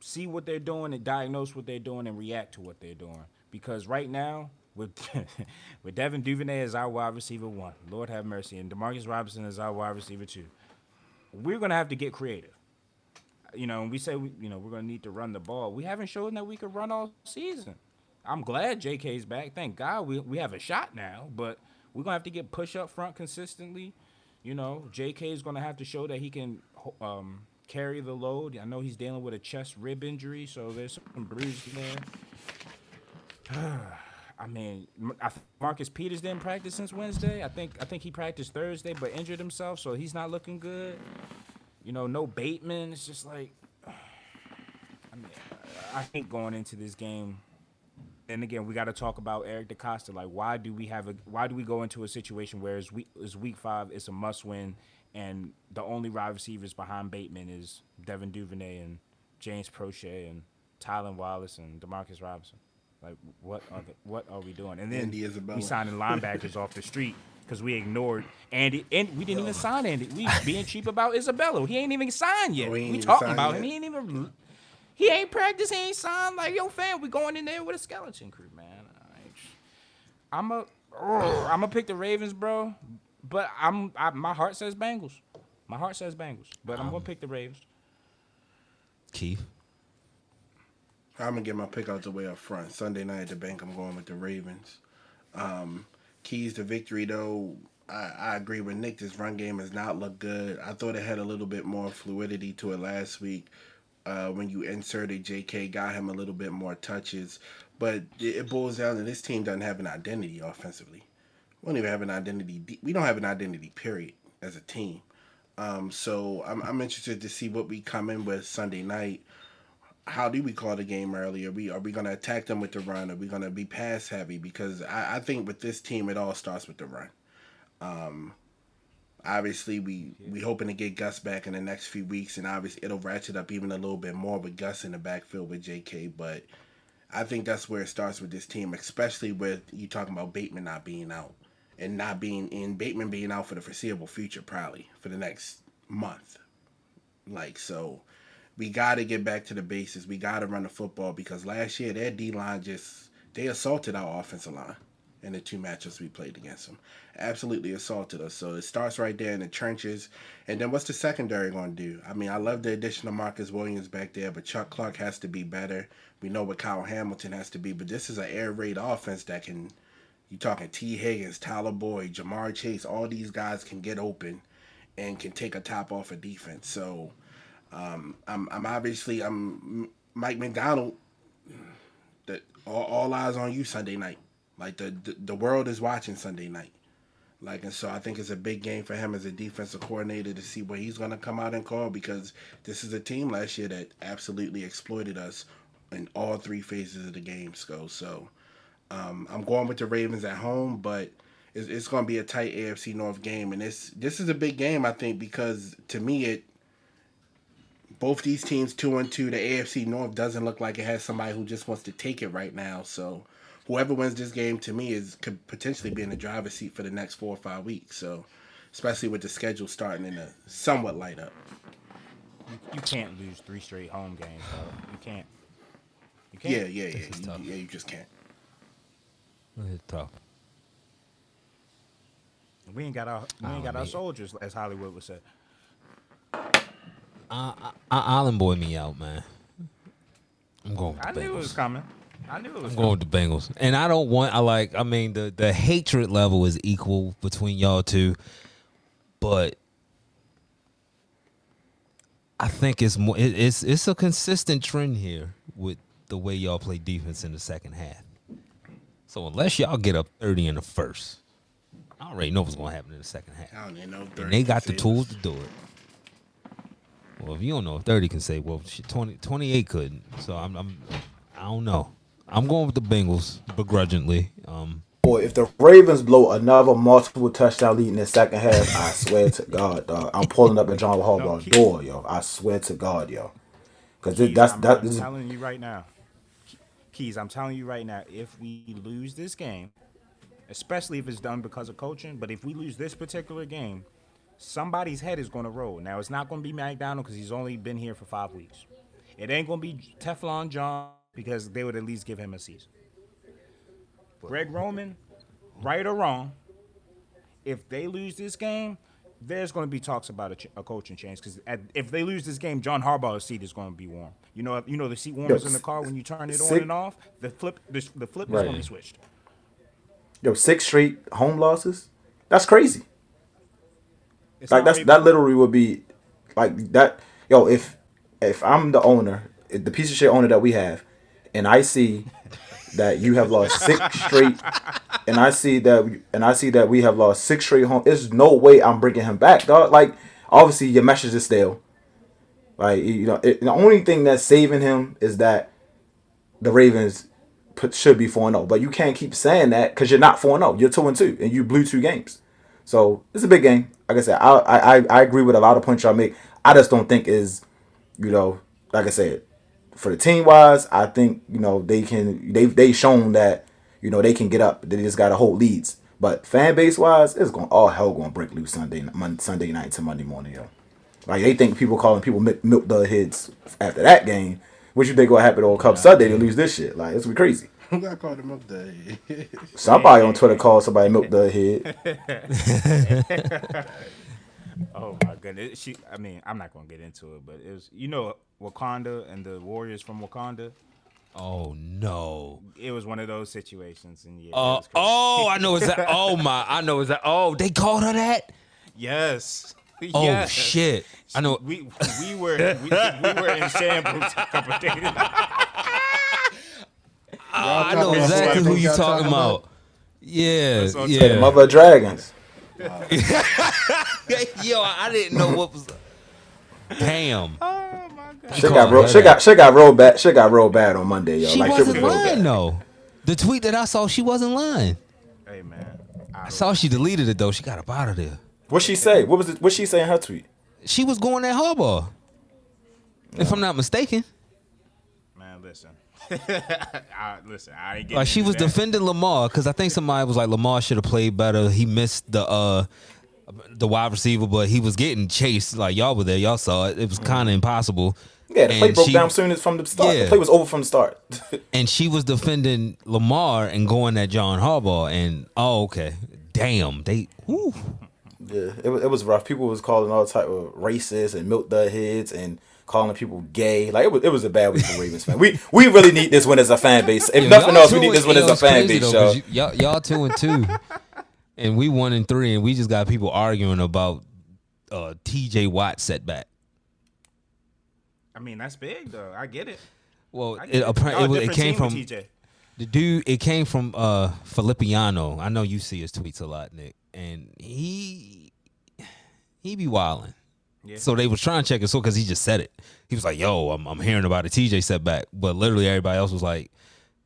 see what they're doing and diagnose what they're doing and react to what they're doing. Because right now, with with Devin Duvernay as our wide receiver one, Lord have mercy, and Demarcus Robinson as our wide receiver two, we're gonna have to get creative. You know, we say we, you know we're gonna need to run the ball. We haven't shown that we could run all season. I'm glad JK's back. Thank God we we have a shot now, but we're gonna have to get push up front consistently. You know, JK is gonna have to show that he can um, carry the load. I know he's dealing with a chest rib injury, so there's some bruise there. I mean, I Marcus Peters didn't practice since Wednesday. I think I think he practiced Thursday, but injured himself, so he's not looking good. You know, no Bateman. It's just like, I mean, I think going into this game, and again, we got to talk about Eric DeCosta. Like, why do we have a? Why do we go into a situation where it's week, it's week five, it's a must win, and the only wide receivers behind Bateman is Devin Duvernay and James Proche and Tylan Wallace and Demarcus Robinson. Like, what are the, what are we doing? And then
Andy Isabella.
we signing linebackers off the street because we ignored Andy, and we didn't even sign Andy. We being cheap about Isabella. He ain't even signed yet.
Oh, ain't
we talking about
yet?
him. He ain't even. He ain't practiced. He ain't signed. Like yo, fam, we going in there with a skeleton crew, man. I'm a, I'm gonna pick the Ravens, bro. But I'm, I, my heart says Bengals. My heart says Bengals, but I'm gonna pick the Ravens.
Keith.
I'm gonna get my pick out the way up front. Sunday night at the bank, I'm going with the Ravens. Um, keys to victory, though, I, I agree with Nick. This run game has not looked good. I thought it had a little bit more fluidity to it last week. Uh, when you inserted J.K., got him a little bit more touches, but it, it boils down to this team doesn't have an identity offensively. We don't even have an identity. We don't have an identity. Period. As a team. Um, so I'm, I'm interested to see what we come in with Sunday night how do we call the game early? Are we are we gonna attack them with the run? Are we gonna be pass heavy? Because I, I think with this team, it all starts with the run. Um, obviously, we we hoping to get Gus back in the next few weeks, and obviously it'll ratchet up even a little bit more with Gus in the backfield with J.K. But I think that's where it starts with this team, especially with you talking about Bateman not being out and not being in Bateman being out for the foreseeable future, probably for the next month. Like so we got to get back to the bases. We got to run the football because last year their D line just they assaulted our offensive line in the two matchups we played against them. Absolutely assaulted us. So it starts right there in the trenches. And then what's the secondary going to do? I mean, I love the addition of Marcus Williams back there, but Chuck Clark has to be better. We know what Kyle Hamilton has to be, but this is an air raid offense that can. You talking T. Higgins, Tyler Boyd, Ja'Marr Chase, all these guys can get open and can take a top off of defense. So um, I'm, I'm obviously I'm Mike Macdonald. The all, all eyes on you Sunday night. Like the, the the world is watching Sunday night. Like and so I think it's a big game for him as a defensive coordinator to see what he's gonna come out and call because this is a team last year that absolutely exploited us in all three phases of the game. So so um, I'm going with the Ravens at home, but it's, it's going to be a tight AFC North game, and this this is a big game I think because to me it both these teams two and two. The AFC North doesn't look like it has somebody who just wants to take it right now. So whoever wins this game to me is could potentially be in the driver's seat for the next four or five weeks. So especially with the schedule starting in a somewhat light up.
You can't lose three straight home games, bro. You can't. You can't.
Yeah, yeah, yeah.
This is
You, yeah, you just can't.
It's tough.
We ain't got our we ain't got our soldiers, as Hollywood would say.
I, I, Island boy me out, man. I'm going with
I
the
knew it was
Bengals.
coming. I knew it was
I'm going with the Bengals, and I don't want. I like. I mean, the the hatred level is equal between y'all two, but I think it's more. It, it's it's a consistent trend here with the way y'all play defense in the second half. So unless y'all get up thirty in the first, I already know what's going to happen in the second half.
I don't even know. if
And they got the
save
tools to do it. Well, if you don't know if 30 can say, well, shit, 20, 28 couldn't. So I'm, I'm, I don't know. I'm going with the Bengals begrudgingly. Um,
Boy, if the Ravens blow another multiple touchdown lead in the second half, I swear to God, dog, I'm pulling up at John Harbaugh
keep-
door, yo. I swear to God, yo. Because
Keys,
that's
I'm,
that.
I'm
This is,
telling you right now. Keys, I'm telling you right now. If we lose this game, especially if it's done because of coaching, but if we lose this particular game, somebody's head is going to roll. Now it's not going to be Macdonald because he's only been here for five weeks. It ain't going to be Teflon John because they would at least give him a season. Greg Roman, right or wrong, if they lose this game, there's going to be talks about a, ch- a coaching change because if they lose this game, John Harbaugh's seat is going to be warm. You know, you know the seat warmers in the car when you turn it on and off. The flip, the, the flip is going to be switched.
yo, six straight home losses. That's crazy.
It's
Like that's
already-
that literally would be like that. Yo, if if I'm the owner, if the piece of shit owner that we have, and I see that you have lost six straight, and I see that we- and I see that we have lost six straight home. There's no way I'm bringing him back, dog. Like obviously your message is stale. Like you know, it, the only thing that's saving him is that the Ravens put, should be four zero, oh, but you can't keep saying that because you're not four zero. Oh, you're two and two, and you blew two games. So it's a big game. Like I said, I, I I- I agree with a lot of points y'all make. I just don't think is, you know, like I said, for the team wise, I think you know they can. They they shown that you know they can get up. They just got to hold leads. But fan base wise, it's going all hell going to break loose Sunday Monday, Sunday night to Monday morning, yo. Like they think people calling people milk, milk the heads after that game. What you think will happen on Cup Sunday to lose this shit? Like it's gonna be crazy.
Who got called him up there?
Somebody on Twitter called somebody milk the head.
Oh my goodness. She I mean, I'm not gonna get into it, but it was you know Wakanda and the Warriors from Wakanda.
Oh no.
It was one of those situations and yeah.
Uh, oh, I know it's that. Oh my, I know it's that. Oh, they called her that.
Yes.
Oh
Yes.
shit. I know.
We we were we, we were in shambles a couple of days.
I know exactly who you
think y'all
talking
talking
about. Yeah,
That's
yeah.
The mother of dragons.
Yo, I didn't know what was. Damn.
oh my god.
Shit
called
got real.
her
Shit
that.
got shit got real bad. she got real bad on Monday, yo.
She
like shit was
wasn't
real
lying
bad.
though. The tweet that I saw, she wasn't lying.
Hey man. I
I saw she deleted it though. She got up out of there.
What she say? What was it? What she say in her tweet?
She was going at Harbaugh. If I'm not mistaken.
man, listen. I, listen, I ain't getting
Like she was
that.
defending Lamar because I think somebody was like Lamar should have played better. He missed the uh the wide receiver, but he was getting chased. Like y'all were there, y'all saw it. It was mm. kind of impossible.
Yeah, the play
And
broke
she-
down soon as from the start.
Yeah.
The play was over from the start.
And she was defending Lamar and going at John Harbaugh. And oh, okay, damn, they. Whew.
yeah, it was, it was rough. People was calling all type of racist and milk dud heads and calling people gay. Like it was, it was a bad week for Ravens fan. We we really need this one as a fan base. If nothing else, we need this one as a fan base,
though, 'cause
yo.
you- Y'all, y'all two and two, and we one and three, and we just got people arguing about uh, T.J. Watt setback.
I mean, that's big though. I get it.
Well,
I get it.
it, was- it came from
TJ.
the dude. It came from uh, Filippiano. I know you see his tweets a lot, Nick, and he he be wilding.
Yeah.
So they was trying to check it, so because he just said it. He was like, "Yo, I'm, I'm hearing about a TJ setback," but literally everybody else was like,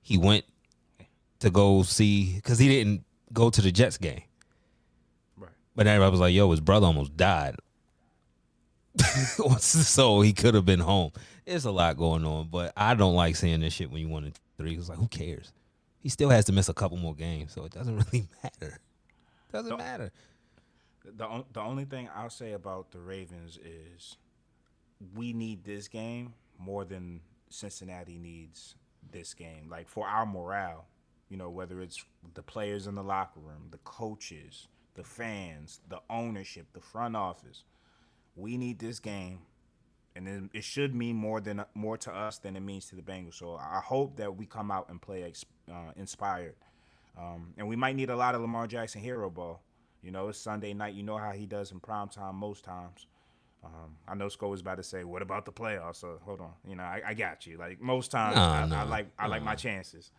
he went to go see because he didn't go to the Jets game.
Right.
But everybody was like, "Yo, his brother almost died." so he could have been home. There's a lot going on, but I don't like seeing this shit when you won in three. It's like, who cares? He still has to miss a couple more games, so it doesn't really matter. Doesn't
Don't-
matter.
The the only thing I'll say about the Ravens is we need this game more than Cincinnati needs this game. Like for our morale, you know, whether it's the players in the locker room, the coaches, the fans, the ownership, the front office. We need this game, and then it should mean more than more to us than it means to the Bengals. So I hope that we come out and play uh, inspired. Um, and we might need a lot of Lamar Jackson hero ball. You know, it's Sunday night. You know how he does in prime time most times. Um, I know Sco was about to say, "What about the playoffs?" So hold on. You know, I, I got you. Like most times,
Nah,
I, I like I like my chances,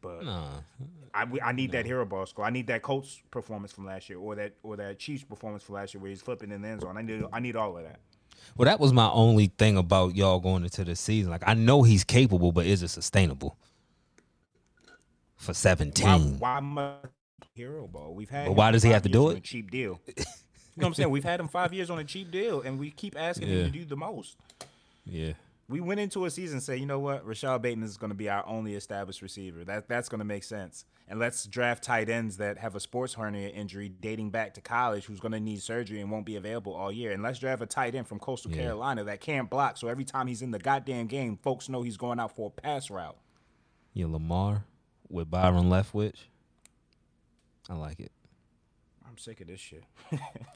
but
Nah.
I, I need that hero ball score. I need that Colts performance from last year, or that or that Chiefs performance from last year where he's flipping in the end zone. I need I need all of that.
Well, that was my only thing about y'all going into the season. Like, I know he's capable, but is it sustainable for 17?
why much hero ball? We've had.
But why does he have to do it?
A cheap deal. you know what I'm saying? We've had him five years on a cheap deal, and we keep asking
Yeah.
him to do the most.
Yeah.
We went into a season say, you know what, Rashad Bateman is going to be our only established receiver. That that's going to make sense. And let's draft tight ends that have a sports hernia injury dating back to college, who's going to need surgery and won't be available all year. And let's draft a tight end from Coastal
Yeah.
Carolina that can't block, so every time he's in the goddamn game, folks know he's going out for a pass route.
Yeah, Lamar with Byron Leftwich. I like it.
I'm sick of this shit.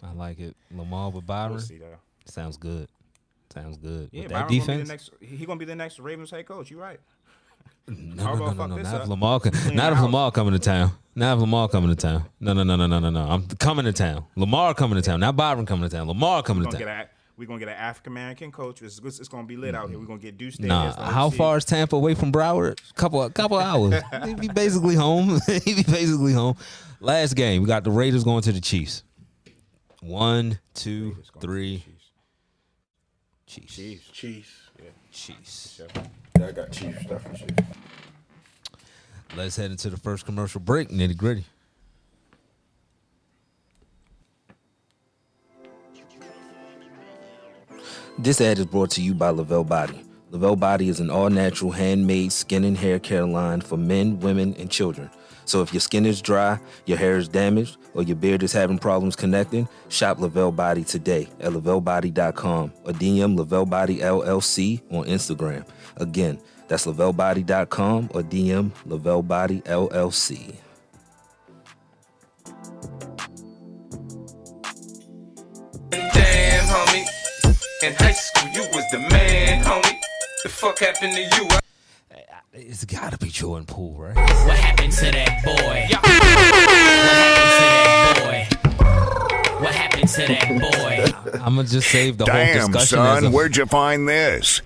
I like it. Lamar with Byron.
we'll see.
Sounds good. Sounds good.
Yeah,
with
Byron
that
gonna be the
defense.
next. He gonna be the next Ravens head coach. You right?
No, no, no, no, no. Not if. Lamar, not if. Lamar coming to town. Not if Lamar coming to town. No, no, no, no, no, no, no. I'm coming to town. Lamar coming to town. Not Byron coming to town. Lamar coming to town.
we're gonna get an African American coach. It's, it's, gonna be lit out here. We're gonna get Deuce
Nah, how far is Tampa away from Broward? Couple, couple hours. He'd be basically home. He'd be basically home. Last game, we got the Raiders going to the Chiefs. One, two,
Raiders going to the
three.
Chiefs.
Chiefs.
Chiefs.
Chiefs.
Chiefs.
Yeah, I got Chiefs stuff for Chiefs.
Let's head into the first commercial break. Nitty gritty. This ad is brought to you by Lavelle Body.
Lavelle Body is an all natural handmade skin and hair care line for men, women, and children. So if your skin is dry, your hair is damaged, or your beard is having problems connecting, shop Lavelle Body today at lavellebody.com or DM Lavelle Body LLC on Instagram. Again, that's lavellebody.com or DM Lavelle Body LLC.
Damn, homie. In high school, you was the man, homie. The fuck happened to you?
It's gotta be Jordan Poole, right?
What happened to that boy? What happened to that boy? What happened to that boy?
I'm gonna just save the whole
Damn,
discussion as
son,
a,
where'd you find this?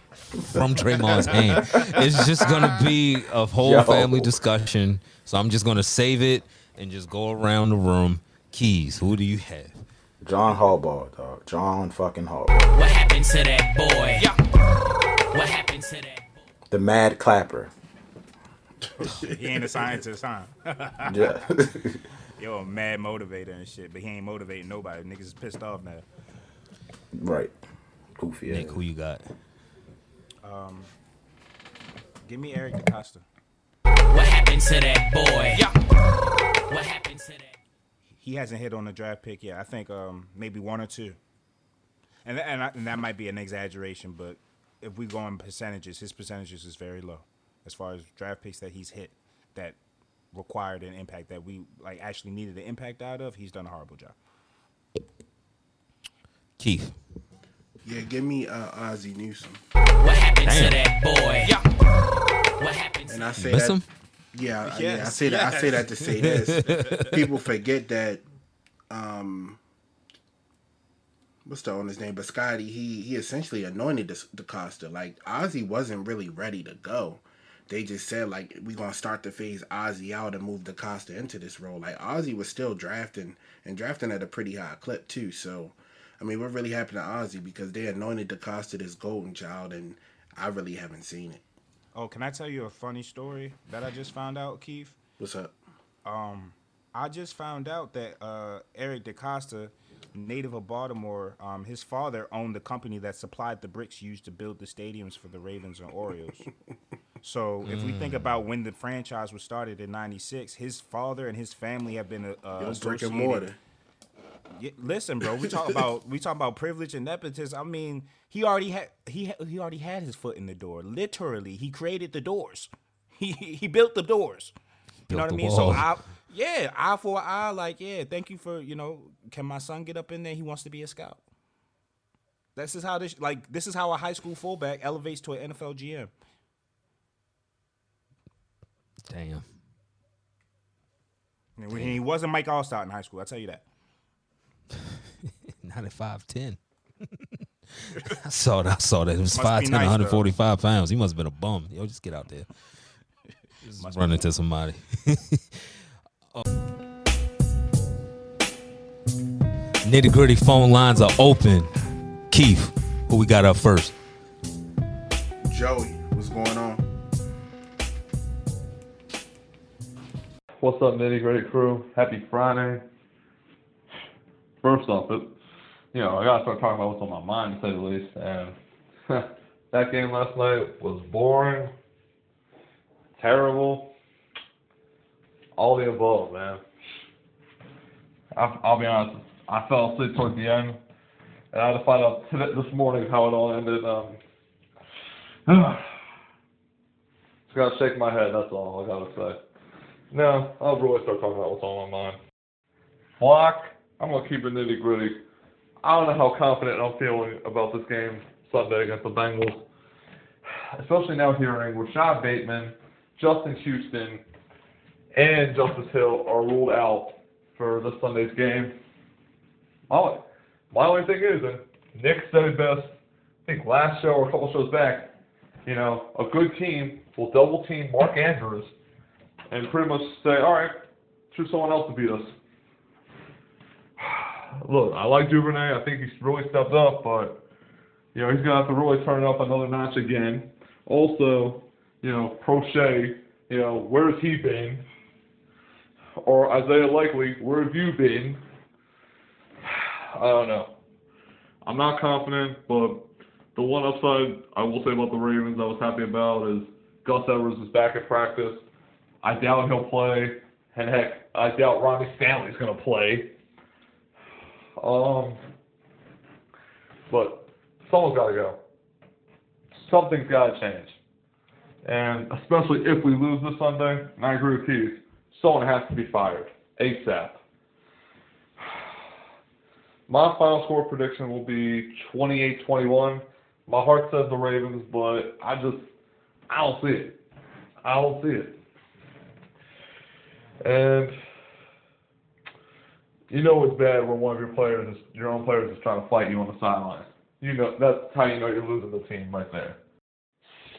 from Draymond's hand. It's just gonna be a whole
Yo.
family discussion. So I'm just gonna save it and just go around the room. Keys, who do you have?
John Harbaugh, dog. John fucking Harbaugh.
What happened to that boy? What happened to that boy?
The Mad Clapper.
He ain't a scientist, huh?
Yeah.
Yo, a mad motivator and shit, but he ain't motivating nobody. Niggas is pissed off now.
right. Goofy.
Nick,
ass.
who you got?
Um, Give me Eric DeCosta.
What happened to that boy? What happened to that?
He hasn't hit on the draft pick yet. I think um, maybe one or two. And, and, I, and that might be an exaggeration, but if we go on percentages, his percentages is very low as far as draft picks that he's hit that required an impact that we like actually needed the impact out of. He's done a horrible job.
Keith.
Yeah, give me uh, Ozzie Newsome.
What happened
Damn.
to that boy? What happened to
And I say
Miss
that.
him?
Yeah, yeah. I
Yes,
say that. I say that to say this. People forget that. Um, what's the owner's name? But Scotty, he he essentially anointed the, DeCosta. Like Ozzy wasn't really ready to go. They just said like we gonna start to phase Ozzy out and move DeCosta into this role. Like Ozzy was still drafting and drafting at a pretty high clip too. So, I mean, what really happened to Ozzy because they anointed DeCosta this golden child, and I really haven't seen it.
Oh, can I tell you a funny story that I just found out, Keith?
What's up?
Um I just found out that uh, Eric DeCosta, native of Baltimore, um, his father owned the company that supplied the bricks used to build the stadiums for the Ravens and Orioles. so if we think about when the franchise was started in '96, his father and his family have been uh,
Yo, brick and mortar.
Yeah, listen, bro. We talk about we talk about privilege and nepotism. I mean, he already had he he already had his foot in the door. Literally, he created the doors. He he built the doors. You know what I
the
mean? So
wall.
I yeah, eye for eye. Like yeah, thank you for you know. Can my son get up in there? He wants to be a scout. This is how this like this is how a high school fullback elevates to an NFL GM.
Damn.
And he he wasn't Mike Alstott in high school. I will tell you that.
Not at five ten. I saw that. I saw that. It was
Must
five ten,
nice,
one hundred forty five pounds. He must have been a bum. Yo, just get out there. Just run into somebody. Oh. Nitty gritty phone lines are open. Keith, who we got up first?
Joey, What's
up, nitty gritty crew? Happy Friday. First off, it, you know, I gotta start talking about what's on my mind to say the least. And that game last night was boring, terrible, all the above, man. I, I'll be honest, I fell asleep towards the end, and I had to find out this morning how it all ended. Um, just gotta shake my head. That's all I gotta say. No, I'll really start talking about what's on my mind. Block, I'm gonna keep it nitty gritty. I don't know how confident I'm feeling about this game Sunday against the Bengals. Especially now hearing Rashad Bateman, Justin Houston, and Justice Hill are ruled out for this Sunday's game. My, my only thing is, and Nick said it best, I think last show or a couple shows back, you know, a good team will double team Mark Andrews and pretty much say, all right, choose someone else to beat us. Look, I like Duvernay. I think he's really stepped up, but you know he's gonna have to really turn it up another notch again. Also, you know, Proche, you know, where's he been? Or Isaiah Likely, where have you been? I don't know. I'm not confident, but the one upside I will say about the Ravens I was happy about is Gus Edwards is back at practice. I doubt he'll play, and heck, I doubt Ronnie Stanley's gonna play. Um, but someone's got to go. Something's got to change, and especially if we lose this Sunday, and I agree with Keith, someone has to be fired ASAP. My final score prediction will be 28-21. My heart says the Ravens, but I just I don't see it. I don't see it. And you know it's bad when one of your players, is, your own players, is trying to fight you on the sideline. You know that's how you know you're losing the team right there.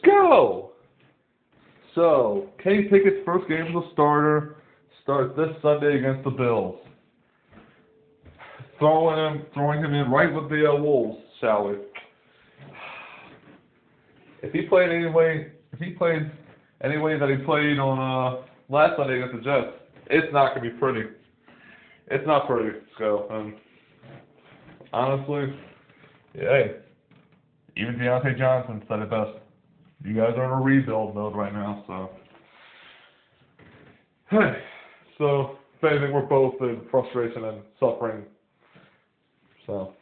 Go. So Kenny Pickett's first game as a starter starts this Sunday against the Bills. Throwing him, throwing him in right with the uh, Wolves, shall we? If he played anyway, if he played any way that he played on uh, last Sunday against the Jets, it's not gonna be pretty. It's not pretty. So, um, honestly, yeah, even Diontae Johnson said it best. You guys are in a rebuild mode right now, so. Hey, so if anything, we're both in frustration and suffering. So,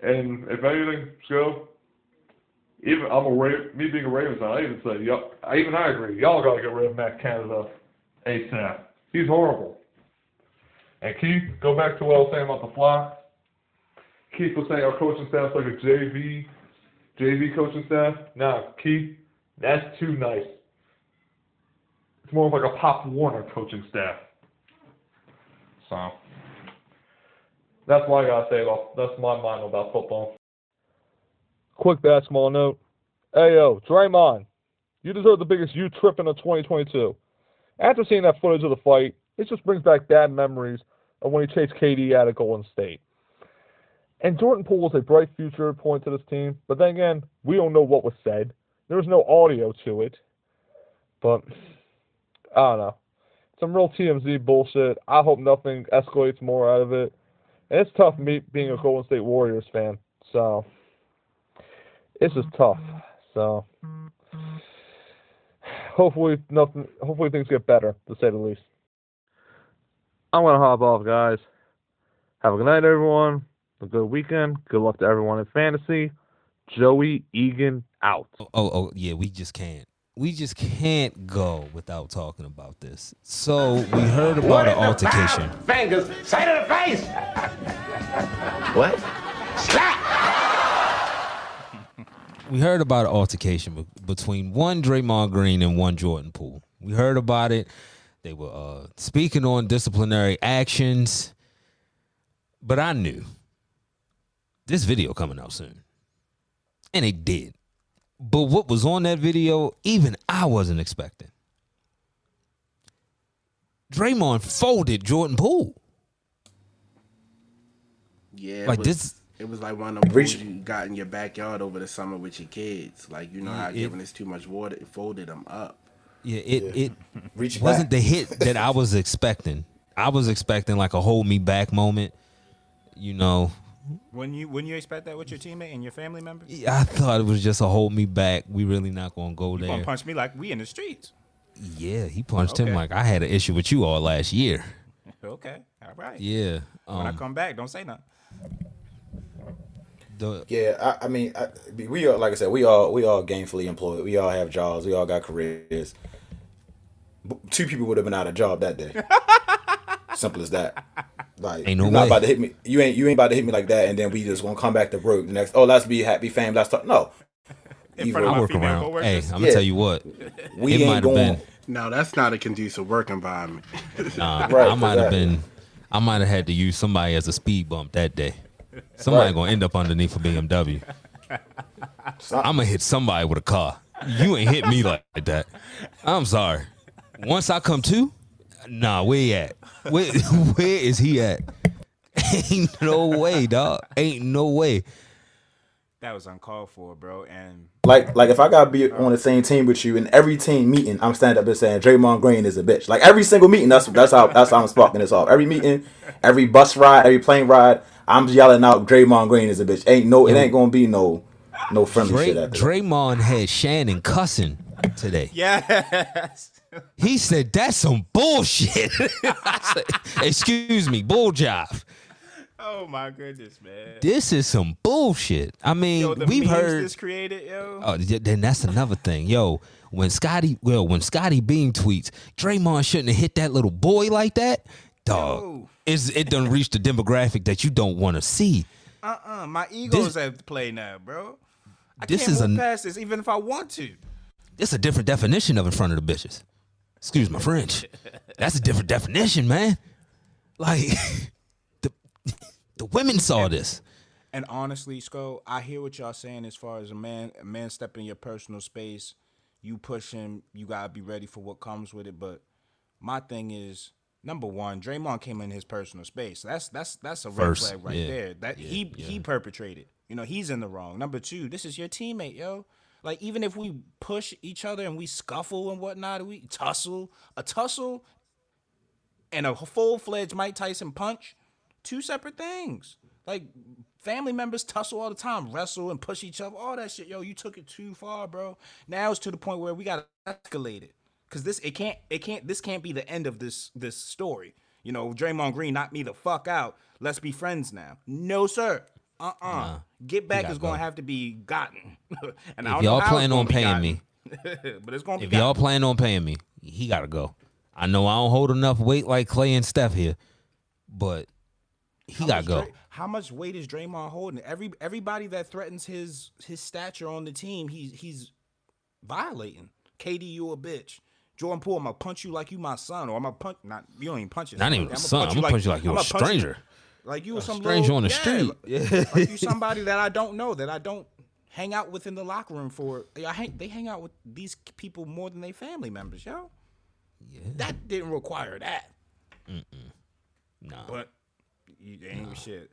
and if anything, Joe, even I'm a me being a Ravens fan, I even say, yup, I even I agree. Y'all gotta get rid of Matt Canada ASAP. He's horrible. And Keith, go back to what I was saying about the flock. Keith was saying our coaching staff's like a JV, JV coaching staff. Nah, Keith, that's too nice. It's more like a Pop Warner coaching staff. So that's what I gotta say that's my mind about football.
Quick basketball note. Hey yo, Draymond, you deserve the biggest you tripping of 2022. After seeing that footage of the fight, it just brings back bad memories of when he chased KD out of Golden State. And Jordan Poole was a bright future point to this team, but then again, we don't know what was said. There was no audio to it. But I don't know. Some real TMZ bullshit. I hope nothing escalates more out of it. And it's tough me being a Golden State Warriors fan. So it's is tough. So hopefully nothing hopefully things get better, to say the least. I'm gonna hop off guys. Have a good night everyone. A good weekend. Good luck to everyone in fantasy. Joey Egan out.
Oh, oh, oh, yeah, we just can't. We just can't go without talking about this. So we heard about an altercation.
Fingers, say to the face.
What?
We heard about an altercation between one Draymond Green and one Jordan Poole. We heard about it. They were uh, speaking on disciplinary actions, but I knew this video coming out soon, and it did. But what was on that video, even I wasn't expecting. Draymond folded Jordan Poole.
Yeah,
Like this-
It was like one of them
Reach-
you got in your backyard over the summer with your kids. Like you know how
it-
giving us too much water, it folded them up.
Yeah, it it
Reach
wasn't
back.
the hit that I was expecting. I was expecting like a hold me back moment. You know,
When you when you expect that with your teammate and your family member? Yeah,
I thought it was just a hold me back. We really not gonna go
gonna
there.
punch me like we in the streets.
Yeah, he punched him like I had an issue with you all last year.
Okay, all right.
Yeah.
When I
Um,
come back, don't say nothing.
The,
Yeah, I, I mean, I, we are like I said, we all we all gainfully employed. We all have jobs. We all got careers. Two people would have been out of job that day. Simple as that. Like,
Ain't no
you're not
way.
about to hit me. You ain't you ain't about to hit me like that, and then we just gonna come back to work the next. Oh, let's be happy, fam. Let's talk. No,
In front of
I
my
work
female
around. Hey. I'm gonna
Yeah.
tell you what.
we
it
ain't
might have
going.
been.
No, that's not a conducive work environment.
Nah,
Right,
I might have
exactly.
been. I might have had to use somebody as a speed bump that day. Somebody
Right.
gonna end up underneath a BMW.
Some-
I'm gonna hit somebody with a car. You ain't hit me like that. I'm sorry. Once I come to, nah, where he at? Where where is he at? Ain't no way, dog. Ain't no way.
That was uncalled for, bro. And
Like, like if I gotta be on the same team with you in every team meeting, I'm standing up and saying Draymond Green is a bitch. Like every single meeting, that's that's how that's how I'm sparking this off. Every meeting, every bus ride, every plane ride, I'm yelling out Draymond Green is a bitch. Ain't no, it ain't gonna be no. no friendly
Dray,
shit after that.
Draymond had Shannon cussing today.
Yes.
He said, "That's some bullshit." I said, Excuse me, bull job.
Oh my goodness, man.
This is some bullshit. I mean,
Yo, the
we've
memes
heard.
this created, yo.
Oh, then that's another thing, yo. When Scotty, well, when Scottie Beam tweets, Draymond shouldn't have hit that little boy like that. Dog,
Yo.
It's, it done reached the demographic that you don't want to see.
Uh-uh. My egos have to play now, bro. I
This
can't
is
move
a-
past this, even if I want to.
It's a different definition of in front of the bitches. Excuse my French. That's a different definition, man. Like the the women saw this.
And honestly, Sco, I hear what y'all saying as far as a man, a man stepping in your personal space, you push him, you gotta be ready for what comes with it. But my thing is, number one, Draymond came in his personal space. That's that's that's a red flag right
yeah,
there. That he he perpetrated. You know, he's in the wrong. Number two, this is your teammate, yo. Like even if we push each other and we scuffle and whatnot, we tussle, a tussle and a full fledged Mike Tyson punch, two separate things. Like family members tussle all the time, wrestle and push each other, all that shit. Yo, you took it too far, bro. Now it's to the point where we gotta escalate it. Cause this it can't it can't this can't be the end of this this story. You know, Draymond Green knocked me the fuck out. Let's be friends now. No, sir. Uh-uh. Get back is gonna
go.
have to be gotten. and I
If y'all plan on paying
gotten.
me,
but it's gonna be
if y'all plan on paying me, he gotta go. I know I don't hold enough weight like Clay and Steph here, but he
How
gotta go.
Dray- how much weight is Draymond holding? Every everybody that threatens his his stature on the team, he's he's violating. KD, you a bitch. Jordan Poole, I'm gonna punch you like you my son, or I'm gonna punch not you don't even punch his
Not even
I'ma
a son. I'm gonna punch you like you're
I'ma
a
punch you-
stranger.
Like you were some
stranger
little-
on the
yeah,
street.
Like, like you somebody that I don't know, that I don't hang out with in the locker room for. I hang, they hang out with these people more than they family members, yo.
Yeah.
That didn't require that. Mm.
Nah.
But you ain't shit.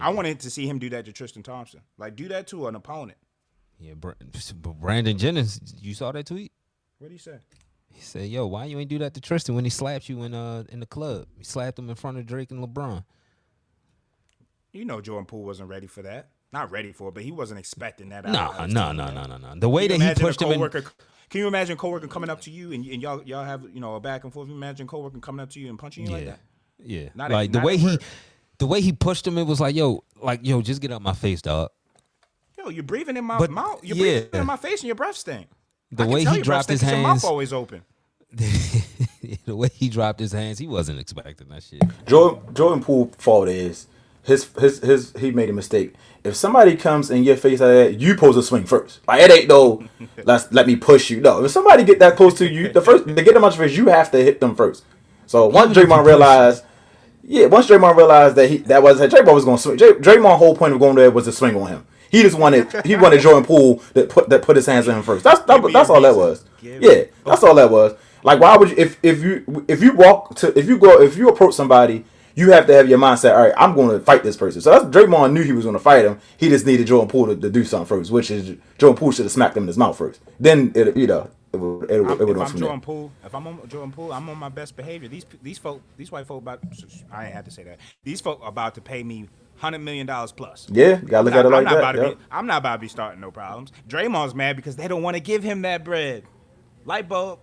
I wanted to see him do that to Tristan Thompson. Like do that to an opponent.
Yeah, Brandon Jennings, you saw that tweet?
What do you say?
He said, "Yo, why you ain't do that to Tristan when he slapped you in uh in the club? He slapped him in front of Drake and LeBron."
You know Jordan Poole wasn't ready for that. Not ready for it, but he wasn't expecting that. out
Nah,
of his
nah,
team,
nah, nah, nah, nah. The way that he
a
pushed him in-
Can you imagine a coworker coming up to you and, and y'all y'all have you know a back and forth? You imagine a coworker coming up to you and punching you like
Yeah,
that?
yeah.
Not
like
at,
the way he, the way he pushed him, it was like, "Yo, like yo, just get out my face, dog."
Yo, you're breathing in my
But,
mouth. You're
yeah.
breathing in my face and your breath stink.
The
I can
way
tell
he
your breath
dropped his
stink 'cause Your
hands,
mouth always open.
the way he dropped his hands, he wasn't expecting that shit.
Jordan, Jordan Poole fault is his his his he made a mistake. If somebody comes in your face like that, you pose a swing first. Like it ain't no let's let me push you. No, if somebody get that close to you, the first to get them out your face, you have to hit them first. So once
Even
Draymond realized, yeah, once Draymond realized that he that was Draymond was going to swing. Dray, Draymond whole point of going there was to swing on him. He just wanted he wanted Jordan Poole that put that put his hands on him first. That's that, that's all that was.
Give
Yeah, that's all that was. Like why would you if if you if you walk to if you go if you approach somebody, you have to have your mindset. All right, I'm going to fight this person. So that's Draymond knew he was going to fight him. He just needed Jordan Poole to, to do something first, which is Jordan Poole should have smacked him in his mouth first. Then it you know it would it,
I'm,
would- it would
if I'm. Jordan Poole, if I'm on Jordan Poole, I'm on my best behavior. These these folk, these white folk about I had to say that. These folk are about to pay me hundred million dollars plus.
Yeah, you gotta look
I'm
at it like
I'm not
that.
About to
yep.
be, I'm not about to be starting no problems. Draymond's mad because they don't want to give him that bread. Light bulb.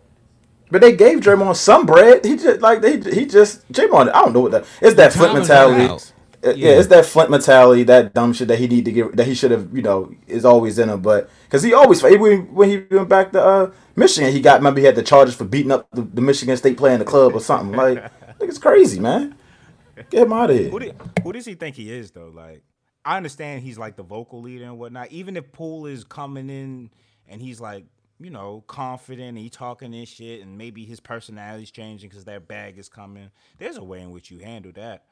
But they gave Draymond some bread. He just like they he just Draymond. I don't know what that. It's that Flint mentality.
ran out.
Uh, Yeah.
Yeah.
it's that Flint mentality, that dumb shit that he need to get that he should have you know is always in him. But because he always when, when he went back to uh, Michigan, he got remember he had the charges for beating up the, the Michigan State player in the club or something. Like it's crazy, man. Get him out of here.
Who, did, who does he think he is though? Like, I understand he's like the vocal leader and whatnot. Even if Poole is coming in and he's like, you know, confident, and he talking this shit, and maybe his personality's changing because that bag is coming. There's a way in which you handle that.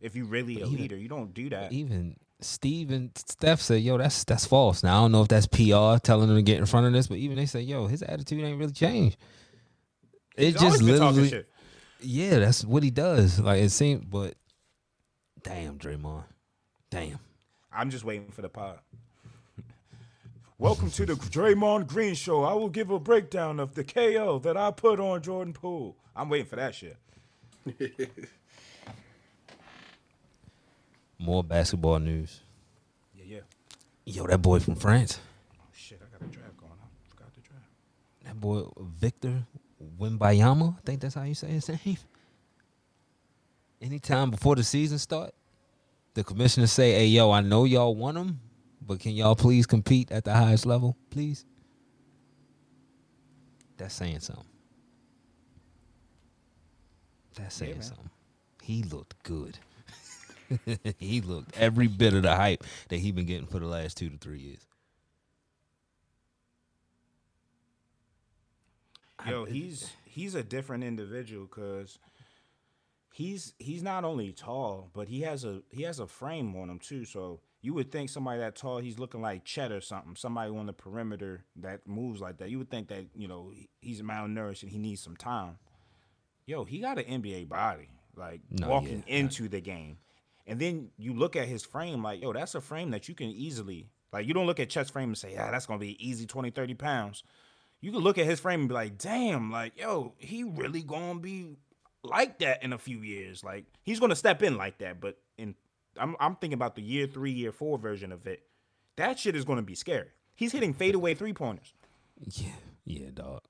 If you really a
even-
leader, you don't do that.
Even Steve and Steph said, "Yo, that's that's false." Now I don't know if that's PR telling them to get in front of this, but even they say, "Yo, his attitude ain't really changed." It
He's
just
always been talking
literally,
shit.
Yeah, that's what he does. Like it seemed, but damn, Draymond, damn.
I'm just waiting for the pod. Welcome to the Draymond Green Show. I will give a breakdown of the KO that I put on Jordan Poole. I'm waiting for that shit.
More basketball news.
Yeah, yeah.
Yo, that boy from France.
Shit, I got a draft going. I forgot the draft.
That boy Victor Wimbayama. I think that's how you say his name. Anytime before the season start, the commissioner say, "Hey, yo, I know y'all want him, but can y'all please compete at the highest level, please?" That's saying something. That's saying
man.
something. He looked good. he looked every bit of the hype that he been getting for the last two to three years.
Yo, he's he's a different individual because he's he's not only tall, but he has a he has a frame on him too. So you would think somebody that tall, he's looking like Chet or something. Somebody on the perimeter that moves like that. You would think that you know he's malnourished and he needs some time. Yo, he got an NBA body, like
No,
walking
yeah.
into the game. And then you look at his frame, like, yo, that's a frame that you can easily, like, you don't look at Chet's frame and say, yeah, that's going to be easy 20, 30 pounds. You can look at his frame and be like, damn, like, yo, he really to be like that in a few years. Like, he's to step in like that. But in, I'm, I'm thinking about the year three, year four version of it. That shit is to be scary. He's hitting fadeaway three pointers.
Yeah, yeah, dog.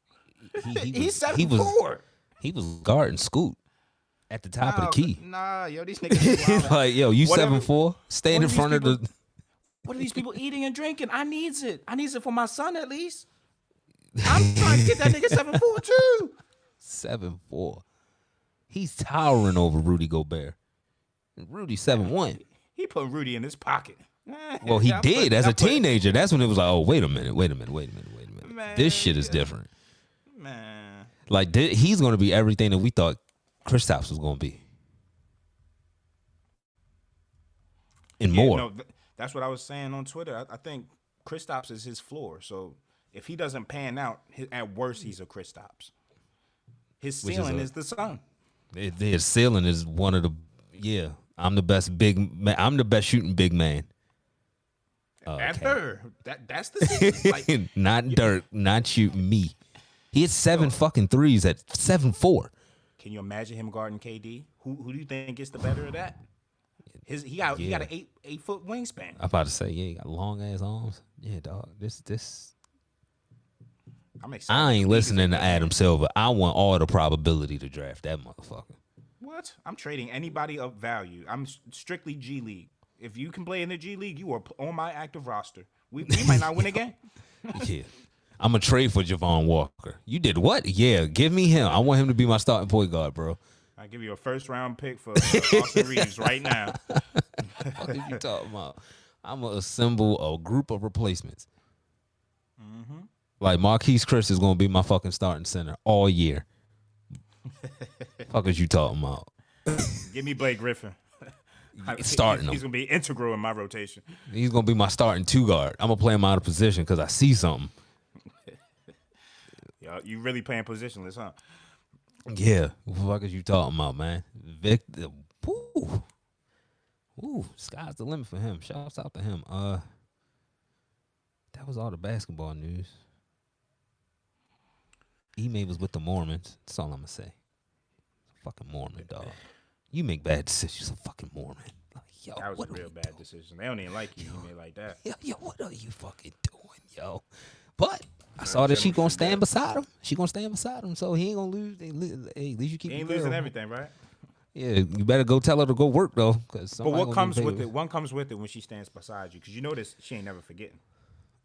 He's seven
he was,
four.
He was guarding Scoot at the top of the key.
Nah, yo, these niggas.
like, yo, you
Whatever-
seven four, stand in front of the.
What are these people eating and drinking? I needs it. I needs it for my son at least. I'm trying to get that nigga seven four too.
Seven four. He's towering over Rudy Gobert. Rudy seven one.
He put Rudy in his pocket.
Well, he
I
did
put-
as
I
a
put-
teenager. That's when it was like, oh, wait a minute, wait a minute, wait a minute, wait a minute.
Man,
this shit is different.
Man,
Like he's going to be everything that we thought Chris Kristaps was going to be, and
Yeah,
more.
no, th- that's what I was saying on Twitter. I, I think Kristaps is his floor. So if he doesn't pan out, at worst he's a Kristaps. His
Which is
ceiling
a-
is, the sun.
Their ceiling is one of the yeah. I'm the best big man. I'm the best shooting big man.
At
Okay.
third, that that's the ceiling. like,
not Dirk, not shooting me. He had seven fucking threes at seven four.
Can you imagine him guarding KD? Who who do you think gets the better of that? His he got he got an eight eight foot wingspan.
I'm about to say, yeah, he got long ass arms. Yeah, dog. This this
I'm excited.
I ain't listening to Adam Silver. I want all the probability to draft that motherfucker.
What? I'm trading anybody of value. I'm strictly G League. If you can play in the G League, you are on my active roster. We, we might not win a game.
yeah. I'm gonna trade for Javon Walker. You did what? Yeah, give me him. I want him to be my starting point guard, bro.
I give you a first round pick for uh, Austin Reaves right now.
What are you talking about? I'm gonna assemble a group of replacements.
Mm-hmm.
Like Marquese Chriss is gonna be my fucking starting center all year. Fuck is you talking about?
Give me Blake Griffin. I-
Starting
he's,
him.
he's gonna be integral in my rotation.
He's gonna be my starting two guard. I'm gonna play him out of position because I see something.
Yo, you really playing positionless, huh?
Yeah, what the fuck is you talking about, man? Victor, woo, woo, sky's the limit for him. Shouts out to him. Uh, that was all the basketball news. Ime was with the Mormons. That's all I'm gonna say. Fucking Mormon dog. You make bad decisions. A fucking Mormon. Like, yo,
That was
what
a real bad decision. They don't even like you. You made like that.
Yo, yo, what are you fucking doing, yo? But I saw that she gonna stand beside him. She gonna stand beside him, so he ain't gonna lose. Hey, hey, at least you keep.
You ain't losing everything, right?
Yeah, you better go tell her to go work though, because.
But what comes with it? One comes with it when she stands beside you, because you notice she ain't never forgetting.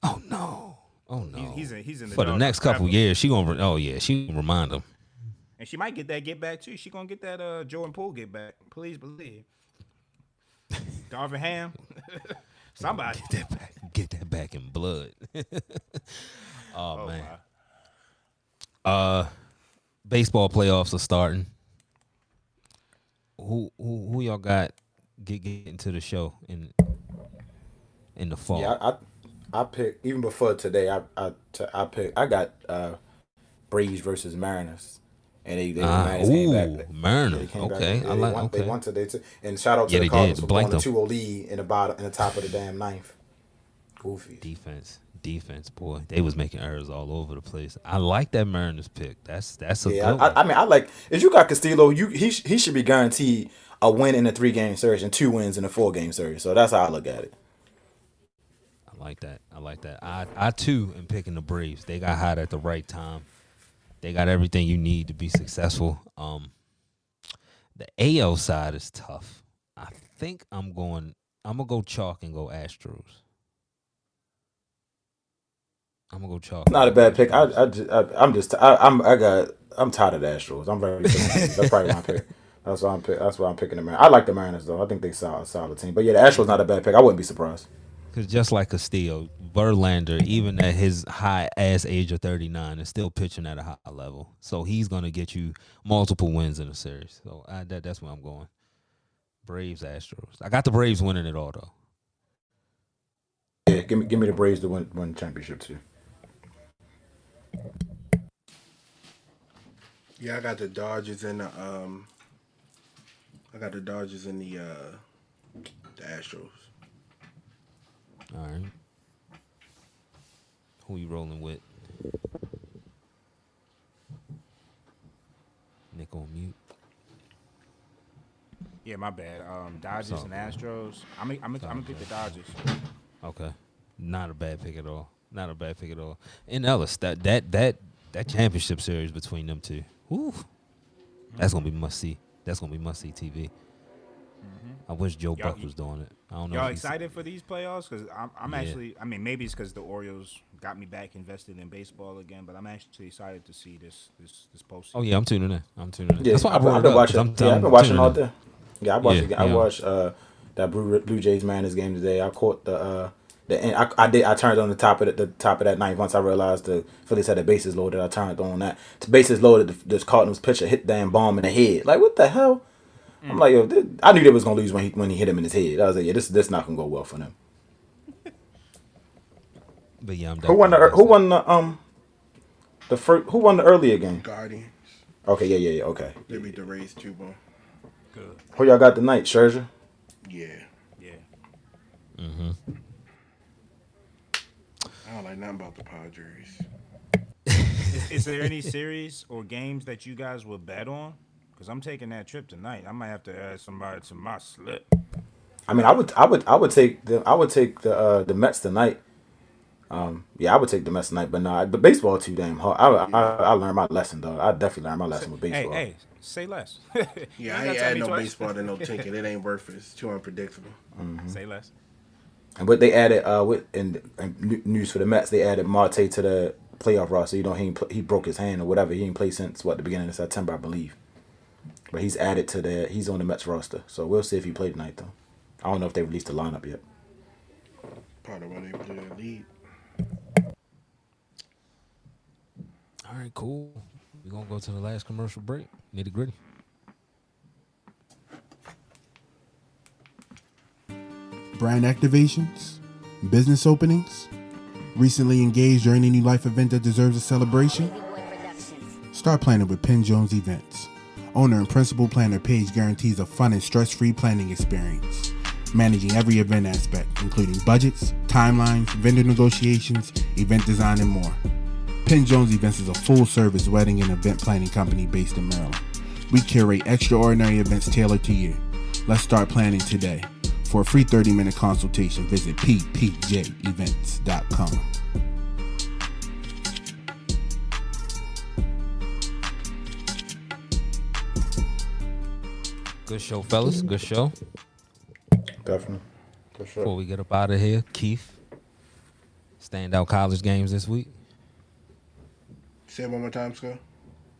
Oh no! Oh no!
He's, he's in, he's in the
For the next couple
forever.
years, she gonna. Oh yeah, she gonna remind him.
and she might get that get back too. She gonna get that uh Jordan Poole get back. Please believe. Darvin Ham, somebody.
Get that back. Get that back in blood. oh,
Oh,
man.
my.
Uh, baseball playoffs are starting. Who who who y'all got get get into the show in in the fall?
Yeah, I, I I picked even before today. I I t- I picked. I got uh, Braves versus Mariners, and they they
Ah,
Mariners
ooh,
back.
Mariners.
They came
Okay,
back.
I
They
like-
won, They won today too. And shout out to
Yeah,
the Cardinals for blowing a. 2 lead in the bottom in the top of the damn ninth. Goofy.
Defense, defense, boy, they was making errors all over the place. I like that Mariners pick. That's that's a
Yeah,
good
I. I mean, I like if you got Castillo, you he sh- he should be guaranteed a win in a three game series and two wins in a four game series. So that's how I look at it.
I like that. I like that. I I too am picking the Braves. They got hot at the right time. They got everything you need to be successful. Um, the AL side is tough. I think I'm going. I'm gonna go chalk and go Astros. I'm gonna go chalk.
Not a bad pick. I, I, just, I I'm just I, I'm I got I'm tired of the Astros. I'm very that's probably my pick. That's why I'm pick, that's why I'm picking the Mariners. I like the Mariners though. I think they solid solid team. But yeah, the Astros not a bad pick. I wouldn't be surprised.
Because just like Castillo, Verlander, even at his high ass age of 39, is still pitching at a high level. So he's going to get you multiple wins in a series. So I, that, that's where I'm going. Braves, Astros. I got the Braves winning it all, though.
Yeah, give me give me the Braves to win win the championship too.
Yeah, I got the Dodgers and the um. I got the Dodgers and the uh, the Astros.
All right. Who you rolling with? Nick on mute.
Yeah, my bad. Um, Dodgers and. Astros. I'm I'm I'm gonna pick the Dodgers.
Okay. Not a bad pick at all. Not a bad pick at all. And Ellis, that that that that championship series between them two. Woo. That's gonna be must see. That's gonna be must see TV. I wish Joe
Y'all-
Buck was doing it. I don't know.
Y'all excited for these playoffs? Because I'm, I'm
Yeah.
actually, I mean, maybe it's because the Orioles got me back invested in baseball again, but I'm actually excited to see this this this postseason.
Oh yeah, I'm tuning in. I'm tuning in.
Yeah,
That's why I
I've,
brought
I've been watching.
I'm
yeah, I've been watching all
in.
day. Yeah, I watched.
Yeah,
I
yeah.
watched uh, that Blue, Blue Jays Mariners game today. I caught the uh, the end. I, I did. I turned on the top of the, the top of that ninth once I realized the Phillies had the bases loaded. I turned on that. The bases loaded. The, this Cardinals pitcher hit damn Bohm in the head. Like what the hell? I'm like, yo, this, I knew they was gonna lose when he when he hit him in his head. I was like, yeah, this this not gonna go well for them.
But yeah, I'm
Who won the
definitely
Who won the um the first? Who won the earlier game?
Guardians.
Okay, yeah, yeah, yeah. Okay.
They beat the Rays two one.
Good.
Who y'all got tonight? Scherzer.
Yeah.
Yeah.
Mm-hmm.
I don't like nothing about the Padres.
is, is there any series or games that you guys would bet on? Because I'm taking that trip tonight. I might have to add somebody to my slip.
I mean, I would, I would, I would take the, I would take the, uh, the Mets tonight. Um, yeah, I would take the Mets tonight, but nah, but baseball too damn hard. I, I, I learned my lesson though. I definitely learned my lesson with baseball.
hey, say less.
Yeah, I ain't
tell
add
me
no
twice.
baseball to no ticket. It ain't worth it. It's too unpredictable.
Say less.
And what they added, uh, with in, in news for the Mets, they added Marte to the playoff roster. You know, he ain't pl- he broke his hand or whatever. He ain't played since what the beginning of September, I believe. But he's added to the, he's on the Mets roster. So we'll see if he played tonight though. I don't know if they released the lineup yet.
Part of why they blew the lead.
All right, cool. We're gonna go to the last commercial break. Nitty gritty.
brand activations, business openings, recently engaged or any new life event that deserves a celebration? Start planning with Penn Jones Events. Owner and principal planner Paige guarantees a fun and stress free planning experience, managing every event aspect, including budgets, timelines, vendor negotiations, event design, and more. Penn Jones Events is a full service wedding and event planning company based in Maryland. We curate extraordinary events tailored to you. Let's start planning today. For a free 30 minute consultation, visit ppjevents.com.
Good show, fellas. Good show.
Definitely.
Before we get up out of here, Keith. Standout college games this week.
Say it one more time, Scott.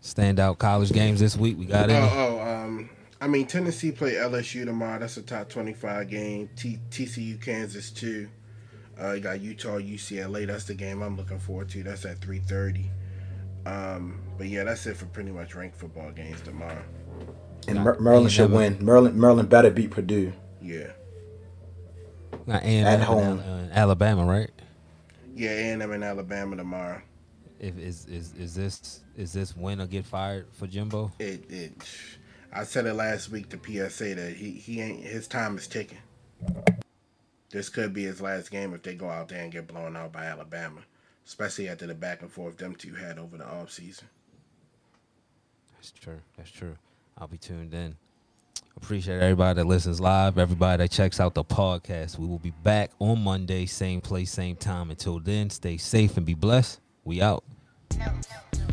Standout college games this week. We got
Oh, oh, um, I mean Tennessee play LSU tomorrow. That's a top twenty-five game. T- TCU Kansas too. Uh, you got Utah UCLA. That's the game I'm looking forward to. That's at three thirty. Um, but yeah, that's it for pretty much ranked football games tomorrow.
And Mer- Maryland should
never-
win. Maryland, Maryland better beat Purdue.
Yeah,
Got A&M
At
and
home.
Al- uh, Alabama, right?
yeah, and I'm in Alabama tomorrow.
If is is is this is this win or get fired for Jimbo?
It, it. I said it last week to PSA that he he ain't his time is ticking. This could be his last game if they go out there and get blown out by Alabama, especially after the back and forth them two had over the offseason.
That's true. That's true. I'll be tuned in. Appreciate everybody that listens live, everybody that checks out the podcast. We will be back on Monday, same place, same time. Until then, stay safe and be blessed. We out.
No, no.